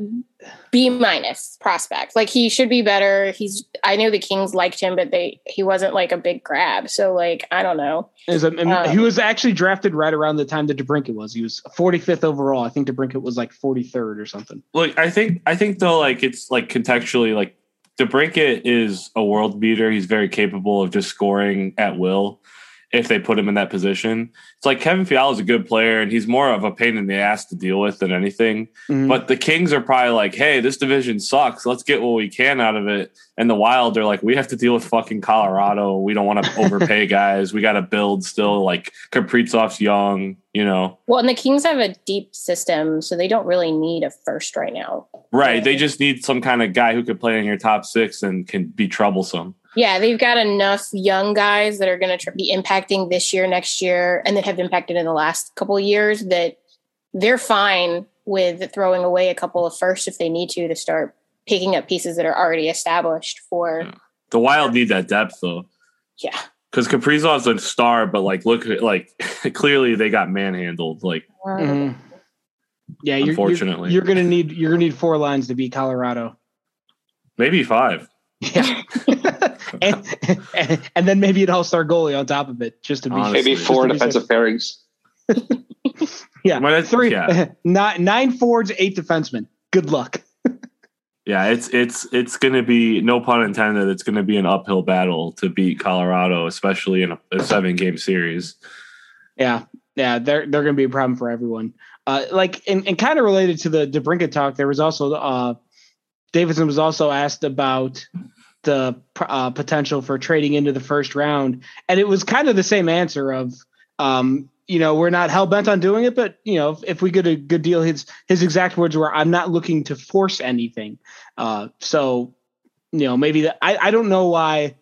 C: B minus prospect. Like he should be better. He's I know the Kings liked him, but they he wasn't like a big grab. So like I don't know.
A: A, um, he was actually drafted right around the time that DeBrincat was. He was 45th overall. I think DeBrincat was like 43rd or something.
B: Look, I think I think though like it's like contextually like DeBrincat is a world beater. He's very capable of just scoring at will if they put him in that position. It's like Kevin Fiala is a good player and he's more of a pain in the ass to deal with than anything. Mm-hmm. But the Kings are probably like, hey, this division sucks. Let's get what we can out of it. And the Wild, they're like, we have to deal with fucking Colorado. We don't want to overpay guys. We got to build still. Like Kaprizov's young, you know.
C: Well, and the Kings have a deep system, so they don't really need a first right now.
B: Right. They just need some kind of guy who could play in your top six and can be troublesome.
C: Yeah, they've got enough young guys that are going to tr- be impacting this year, next year, and that have impacted in the last couple years that they're fine with throwing away a couple of firsts if they need to to start picking up pieces that are already established for. Yeah.
B: The Wild need that depth though.
C: Yeah.
B: Because Kaprizov's a star, but like, look, like clearly they got manhandled. Like, mm-hmm.
A: yeah, unfortunately, you're, you're, you're, gonna need you're gonna need four lines to beat Colorado.
B: Maybe five.
A: Yeah. and, and, and, then maybe an all-star goalie on top of it, just to be
D: Honestly, maybe four defensive pairings.
A: yeah, well, three, yeah. nine, nine forwards, eight defensemen. Good luck.
B: yeah, it's it's it's going to be no pun intended. It's going to be an uphill battle to beat Colorado, especially in a, a seven-game series.
A: Yeah, yeah, they're they're going to be a problem for everyone. Uh, like and, and kind of related to the DeBrincat talk, there was also uh, Davidson was also asked about the uh, potential for trading into the first round, and it was kind of the same answer of, um, you know, we're not hell bent on doing it, but you know, if, if, we get a good deal, his his exact words were, "I'm not looking to force anything." Uh, so, you know, maybe that I I don't know why.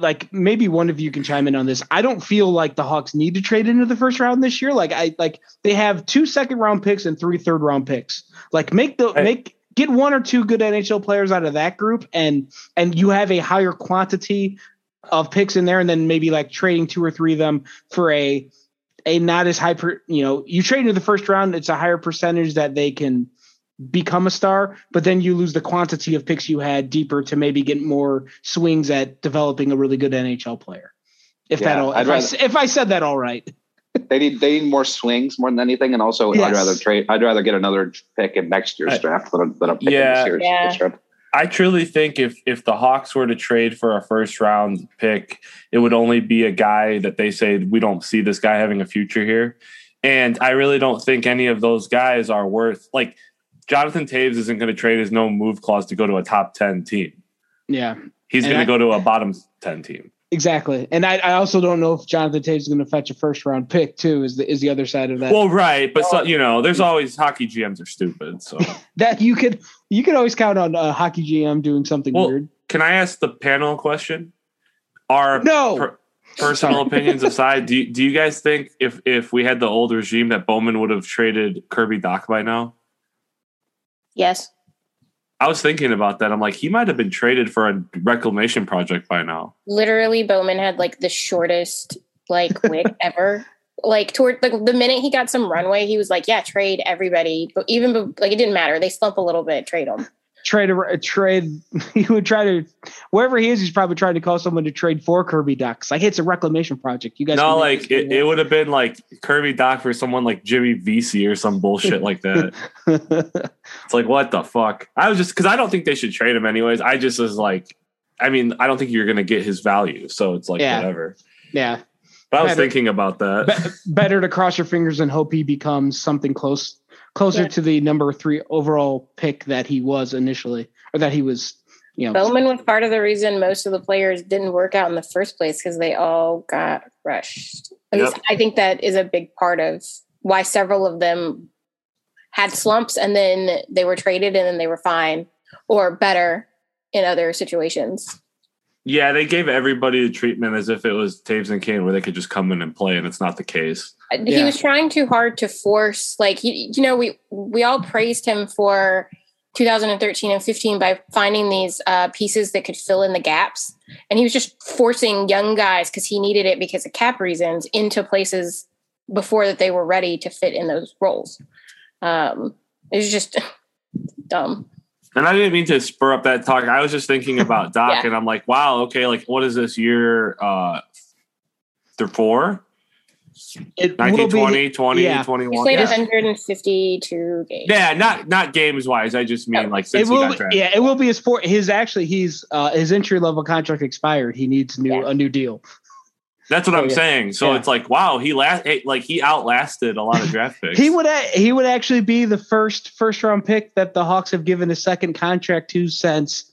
A: like maybe one of you can chime in on this. I don't feel like the Hawks need to trade into the first round this year. Like I like they have two second round picks and three third round picks. Like make the make get one or two good NHL players out of that group, and and you have a higher quantity of picks in there, and then maybe like trading two or three of them for a a not as high per you know you trade into the first round, it's a higher percentage that they can become a star, but then you lose the quantity of picks you had deeper to maybe get more swings at developing a really good NHL player. If yeah, that all, if, rather, I, if I said that all right
D: they need they need more swings more than anything, and also yes. I'd rather trade. I'd rather get another pick in next year's I, draft than a, than a pick yeah, in this year's, yeah.
B: I truly think if if the Hawks were to trade for a first round pick, it would only be a guy that they say we don't see this guy having a future here. And I really don't think any of those guys are worth like Jonathan Toews isn't going to trade his no move clause to go to a top 10 team.
A: Yeah.
B: He's going to go to a bottom 10 team.
A: Exactly, and I, I also don't know if Jonathan Toews is going to fetch a first round pick too. Is the is the other side of that?
B: Well, right, but so, you know, there's always hockey GMs are stupid, so
A: that you could you could always count on a hockey GM doing something well, weird.
B: Can I ask the panel a question? Are
A: no, per,
B: personal opinions aside, do you, do you guys think if if we had the old regime that Bowman would have traded Kirby Dach by now?
C: Yes.
B: I was thinking about that. I'm like, he might have been traded for a reclamation project by now.
C: Literally, Bowman had like the shortest like wig ever. Like toward like the minute he got some runway, he was like, "Yeah, trade everybody." But even like it didn't matter. They slump a little bit, trade them.
A: Trade a trade. He would try to wherever he is. He's probably trying to call someone to trade for Kirby Ducks. Like it's a reclamation project. You guys.
B: No, like it, it would have been like Kirby Dach for someone like Jimmy Vesey or some bullshit like that. It's like what the fuck? I was just because I don't think they should trade him anyways. I just was like, I mean, I don't think you're gonna get his value, so it's like
A: Yeah.
B: whatever.
A: yeah,
B: But I was
A: Better-
B: thinking about that.
A: Be- better to cross your fingers and hope he becomes something close, closer
C: Yeah.
A: to the number three overall pick that he was initially, or that he was. You know,
C: Bowman was part of the reason most of the players didn't work out in the first place because they all got rushed. At
B: Yep.
C: least I think that is a big part of why several of them had slumps and then they were traded and then they were fine or better in other situations.
B: Yeah, they gave everybody the treatment as if it was Toews and Kane, where they could just come in and play, and it's not the case.
C: He was trying too hard to force, like you, you know, we we all praised him for 2013 and 15 by finding these uh, pieces that could fill in the gaps, and he was just forcing young guys because he needed it because of cap reasons into places before that they were ready to fit in those roles. Um, it was just dumb.
B: And I didn't mean to spur up that talk. I was just thinking about Dach,
C: Yeah.
B: and I'm like, wow, okay, like what is this year? Uh, they're four?
A: It will
B: 19,
A: be-
B: 20, 20,
A: yeah.
C: He
B: 21.
C: played
B: Yeah.
C: 152 games.
B: yeah, not not games wise. I just mean like
A: It
B: since he got drafted.
A: yeah, it will be his sport. His actually, he's uh, his entry level contract expired. He needs new
C: Yeah.
A: a new deal.
B: That's what
A: Oh,
B: I'm
A: yeah.
B: saying. So
A: Yeah.
B: it's like, wow, he last like he outlasted a lot of draft picks.
A: He would a- he would actually be the first first round pick that the Hawks have given a second contract to since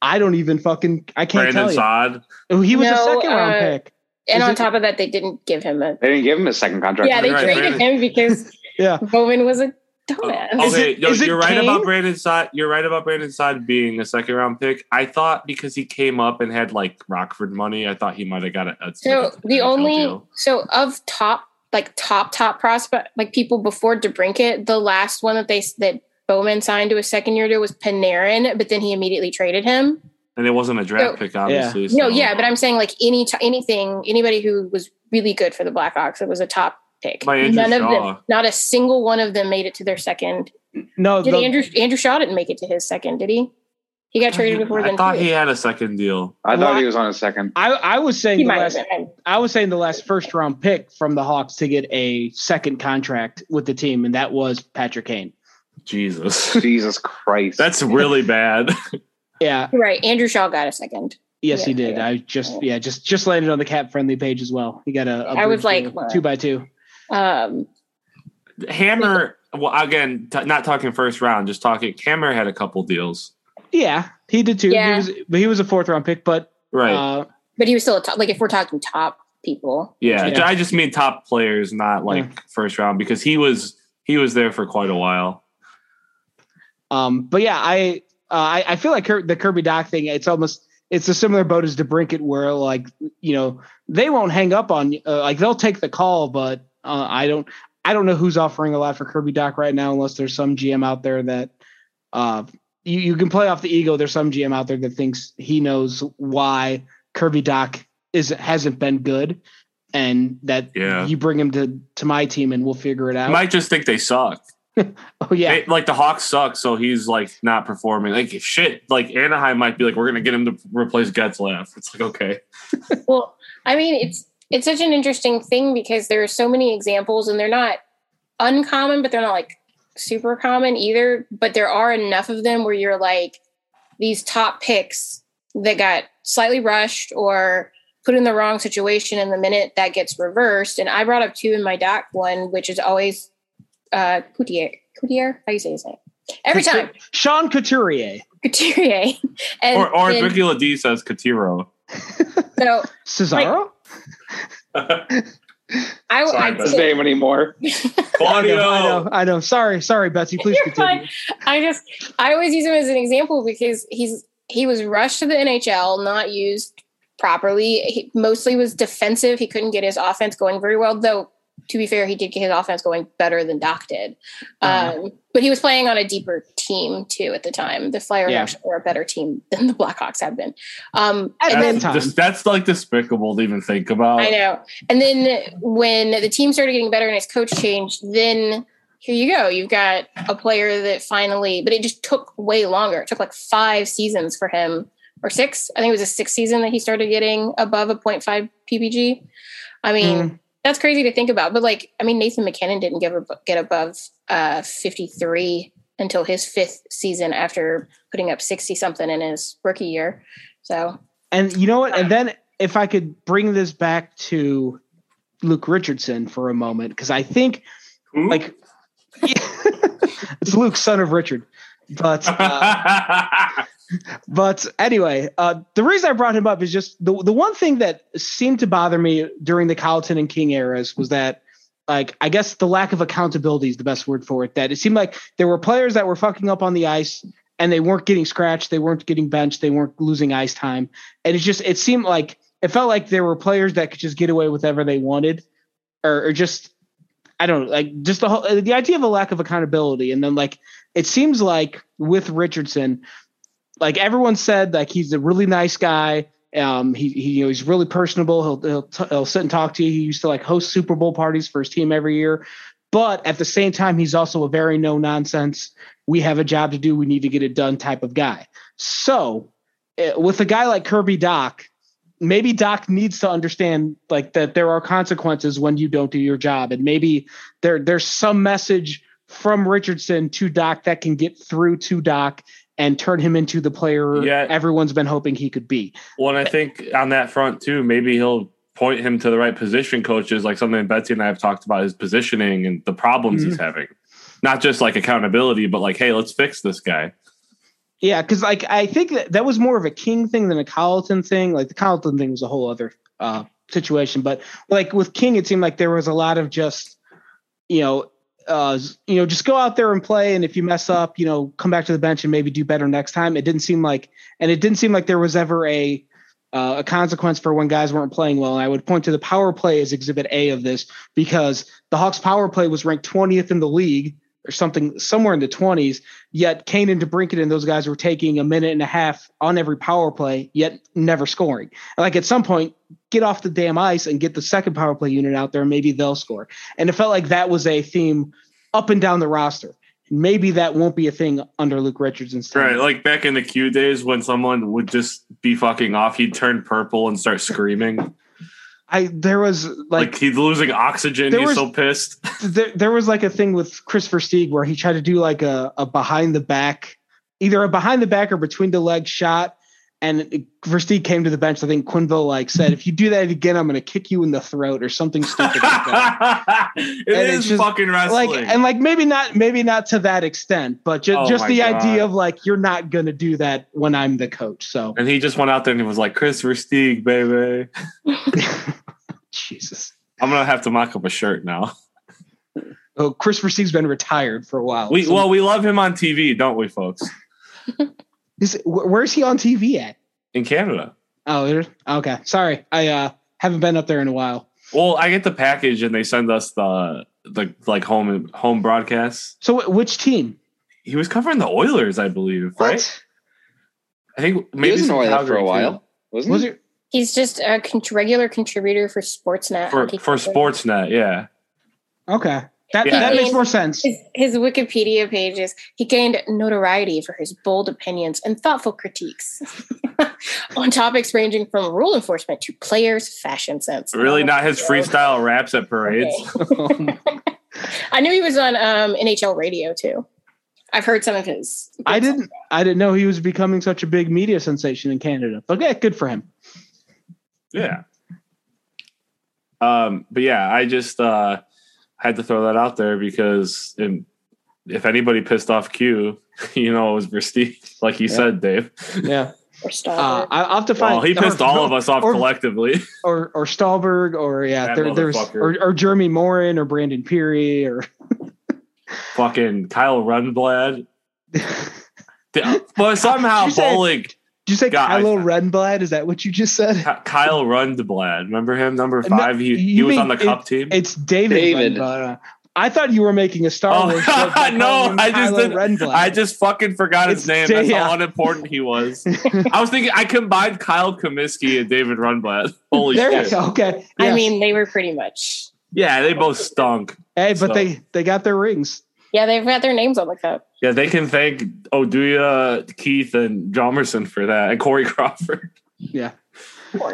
A: I don't even fucking I can't
B: Brandon
A: tell
B: Saad.
A: you. He was a second round
C: uh,
A: pick.
C: And on top of that, they didn't give him a.
D: They didn't give him a second contract.
C: Yeah, they
B: Right,
C: traded
B: Brandon-
C: him because
A: Yeah.
C: Bowman was a oh, oh, dumbass.
A: Is
B: Okay,
A: it-
B: no,
A: is
B: you're right
A: Kane?
B: about Brandon Saad. You're right about Brandon Saad being a second round pick. I thought because he came up and had like Rockford money, I thought he might have got a. a
C: So
B: a
C: the only
B: deal.
C: so of top like top top prospect like people before DeBrincat, the last one that they that Bowman signed to a second year deal was Panarin, but then he immediately traded him.
B: And it wasn't a draft
C: So-
B: pick, obviously.
C: No,
B: so-
C: yeah, but I'm saying like any t- anything anybody who was really good for the Blackhawks, it was a top pick.
B: By Andrew
C: None of them, not a single one of them made it to their second.
A: No,
C: Did
A: the-
C: Andrew Andrew Shaw didn't make it to his second? Did he? He got traded before
B: I
C: then.
B: thought
C: too.
B: he had a second deal.
D: I thought he was on a second.
A: I I was saying
C: He
A: the last. I was saying the last first round pick from the Hawks to get a second contract with the team, and that was Patrick Kane.
B: Jesus,
D: Jesus Christ.
B: that's really bad.
A: Yeah,
C: Right, Andrew Shaw got a second.
A: yes,
C: Yeah,
A: he did.
C: yeah.
A: I just yeah just just landed on the cap friendly page as well. He got a. a
C: I was like,
A: deal, two by two.
C: Um,
B: Hammer. Well, again, t- not talking first round, just talking. Hammer had a couple deals,
A: Yeah, he did too.
C: Yeah.
A: He was, but he was a fourth round pick. But
B: right?
A: uh,
C: but he was still a top. Like if we're talking top people,
B: yeah,
A: yeah.
B: I just mean top players, not like first round, because he was he was there for quite a while.
A: Um, but yeah, I uh, I, I feel like the Kirby Dach thing. It's almost it's a similar boat as DeBrincat, where like you know they won't hang up on you. Uh, like they'll take the call, but uh, I don't I don't know who's offering a lot for Kirby Dach right now, unless there's some GM out there that uh you, you can play off the ego. There's some GM out there that thinks he knows why Kirby Dach is hasn't been good. And that
B: Yeah.
A: you bring him to to my team and we'll figure it out.
B: You Might just think they suck.
A: oh yeah,
B: They- like the Hawks suck, so he's like not performing. Like shit. Like Anaheim might be like, we're gonna get him to replace Getzlaf. It's like okay,
C: well, I mean, it's it's such an interesting thing because there are so many examples, and they're not uncommon, but they're not like super common either. But there are enough of them where you're like these top picks that got slightly rushed or put in the wrong situation, and the minute that gets reversed. And I brought up two in my doc one, which is always uh Coutier. Coutier, how do you say his name? Every time
A: Sean Couturier,
C: Couturier, and
B: or or
C: then-
B: Ricky Ladie says Katiro.
C: so
A: Cesaro.
C: I,
B: Sorry,
C: I
B: but-
D: his name anymore.
A: I know, I know, I know. Sorry, sorry, Betsy. Please
C: You're
A: continue.
C: I just I always use him as an example because he's he was rushed to the NHL, not used properly. He mostly was defensive. He couldn't get his offense going very well, though. To be fair, he did get his offense going better than Dach did.
A: Uh-huh.
C: Um, but he was playing on a deeper team too at the time. The Flyers
A: Yeah.
C: actually were a better team than the Blackhawks have been. Um,
A: At
C: and
A: that
C: then
A: time.
B: Just, that's like despicable to even think about.
C: I know. And then when the team started getting better and his coach changed, then here you go. You've got a player that finally, but it just took way longer. It took like five seasons for him, or six. I think it was a sixth season that he started getting above a 0.5 PPG. I mean,
A: Mm.
C: That's crazy to think about. But like, I mean, Nathan MacKinnon didn't get, get above uh, 53 until his fifth season after putting up 60 something in his rookie year. So
A: And you know what? And then if I could bring this back to Luke Richardson for a moment, because I think
B: Who?
A: like it's Luke, son of Richard. But uh, but anyway, uh, the reason I brought him up is just the the one thing that seemed to bother me during the Colliton and King eras was that like I guess the lack of accountability is the best word for it. That it seemed like there were players that were fucking up on the ice and they weren't getting scratched, they weren't getting benched, they weren't losing ice time, and it just it seemed like it felt like there were players that could just get away with whatever they wanted, or, or just I don't know, like just the whole the idea of a lack of accountability, and then like it seems like with Richardson, like everyone said, like he's a really nice guy. Um, he, he you know he's really personable. He'll he'll, t- he'll sit and talk to you. He used to like host Super Bowl parties for his team every year, but at the same time, he's also a very no nonsense. We have a job to do. We need to get it done type of guy. So uh, with a guy like Kirby Dach, maybe Dach needs to understand like that there are consequences when you don't do your job, and maybe there there's some message from Richardson to Dach that can get through to Dach and turn him into the player
B: Yeah.
A: everyone's been hoping he could be.
B: Well, and I think on that front too, maybe he'll point him to the right position coaches, like something Betsy and I have talked about his positioning and the problems he's having. Not just like accountability, but like, hey, let's fix this guy.
A: Yeah, because like I think that that was more of a King thing than a Colliton thing. Like the Colliton thing was a whole other uh, situation, but like with King, it seemed like there was a lot of just, you know, uh, you know, just go out there and play, and if you mess up, you know, come back to the bench and maybe do better next time. It didn't seem like, and it didn't seem like there was ever a uh, a consequence for when guys weren't playing well. And I would point to the power play as Exhibit A of this because the Hawks' power play was ranked 20th in the league or something somewhere in the 20s. Yet Kane and DeBrincat and those guys were taking a minute and a half on every power play, yet never scoring. Like at some point, get off the damn ice and get the second power play unit out there, maybe they'll score. And it felt like that was a theme up and down the roster. Maybe that won't be a thing under Luke Richardson's time.
B: Right. Like back in the Q days when someone would just be fucking off, he'd turn purple and start screaming.
A: I there was
B: Like,
A: like
B: he's losing oxygen. He's
A: was-
B: so pissed.
A: there, there was like a thing with Christopher Versteeg where he tried to do like a, a behind the back, either a behind the back or between the leg shot. And Versteeg came to the bench. I think Quenneville like said, if you do that again, I'm going to kick you in the throat or something stupid like that.
B: it
A: And
B: is
A: it's just,
B: fucking wrestling.
A: like and like maybe not maybe not to that extent, but just
B: Oh
A: just the
B: God.
A: idea of like you're not going to do that when I'm the coach. So
B: and he just went out there and he was like, Kris Versteeg, baby.
A: Jesus.
B: I'm gonna have to mock up a shirt now.
A: Oh, Kris Versteeg's been retired for a while.
B: We
A: So-
B: well, we love him on TV, don't we, folks?
A: is, wh- where's he on TV at?
B: In Canada.
A: Oh, okay. Sorry, I uh, haven't been up there in a while.
B: Well, I get the package and they send us the the like home home broadcasts.
A: So, which team?
B: He was covering the Oilers, I believe, right?
A: What?
B: I think
D: He
B: maybe
D: was in
B: some
D: Oiler for
B: Calgary,
D: a
B: too.
D: while, wasn't
A: Was
D: he?
A: it?
C: He's just a con- regular contributor for Sportsnet.
B: for for Sportsnet, yeah.
A: Okay, that
B: Yeah.
A: that makes more sense.
C: His, his Wikipedia pages, he gained notoriety for his bold opinions and thoughtful critiques on topics ranging from rule enforcement to players' fashion sense.
B: Really,
C: Oh,
B: not his
C: God.
B: freestyle raps at parades.
C: Okay. I knew he was on um, NHL radio too. I've heard some of his.
A: I didn't. I didn't know he was becoming such a big media sensation in Canada. But yeah, good for him.
B: Yeah. Um, but yeah, I just uh had to throw that out there because in, if anybody pissed off Q, you know it was Versteeg, like you
A: Yeah.
B: said, Dave.
A: Yeah,
C: Or Star.
A: uh, I- I'll have to find.
B: Well, he pissed
A: or-
B: all of us off
A: or-
B: collectively.
A: or or Stalberg, or yeah, there, there's or, or Jeremy Morin, or Brandon Pirri, or
B: Fucking Kyle Rundblad. But somehow
A: You said-
B: Bollig
A: Did you say
B: Guys.
A: Kylo Renblad? Is that what you just said?
B: Ky- Kyle Rundblad, remember him? Number
A: No,
B: five. he he
A: you
B: was
A: mean
B: on the cup team.
A: It's David.
D: David.
A: Renblad. I thought you were making a Star
B: Oh,
A: Wars. joke
B: no, I just didn't-
A: Renblad.
B: I just fucking forgot his
A: It's
B: name.
A: Da-
B: That's
A: yeah.
B: how unimportant he was. I was thinking I combined Kyle Cumiskey and David Rundblad. Holy
A: there you
B: shit!
A: go. Okay.
C: I mean, they were pretty much.
B: Yeah, they both stunk.
A: hey, but
B: so-
A: they they got their rings.
C: Yeah, they've got their names on the cup.
B: Yeah, they can thank Oduya, Keith, and Hjalmarsson for that, and Corey Crawford.
A: Yeah. All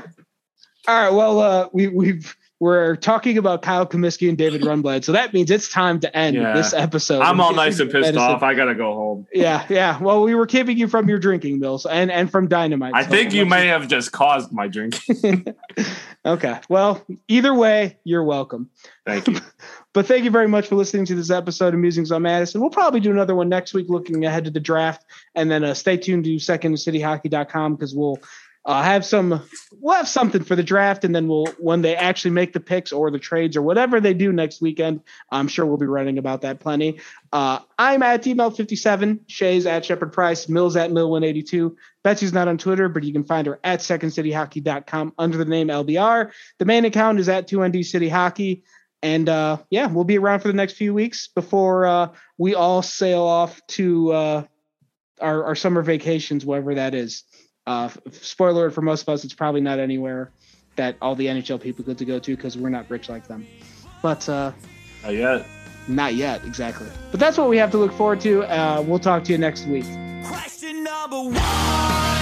A: right. Well, uh, we we've we're talking about Kyle Cumiskey and David Rundblad, so that means it's time to end
B: Yeah.
A: this episode.
B: I'm all nice and pissed
A: medicine.
B: off. I gotta go home.
A: Yeah, yeah. Well, we were keeping you from your drinking, Mills, and and from dynamite.
B: I
A: so
B: think you
A: once
B: may have just caused my drinking.
A: okay. Well, either way, you're welcome.
B: Thank you.
A: But thank you very much for listening to this episode of Musings on Madison. We'll probably do another one next week looking ahead to the draft. And then uh, stay tuned to secondcityhockey.com because we'll uh, have some we'll have something for the draft and then we'll when they actually make the picks or the trades or whatever they do next weekend, I'm sure we'll be writing about that plenty. Uh, I'm at tmel57, Shay's at Shepard Price, Mil's at Mill182. Betsy's not on Twitter, but you can find her at secondcityhockey.com under the name LBR. The main account is at 2ND City Hockey. And uh, yeah, we'll be around for the next few weeks before uh, we all sail off to uh, our, our summer vacations, wherever that is. Uh, spoiler for most of us, it's probably not anywhere that all the NHL people get to go to because we're not rich like them. But uh,
B: Not yet.
A: not yet, exactly. But that's what we have to look forward to. Uh, we'll talk to you next week.
F: Question number one.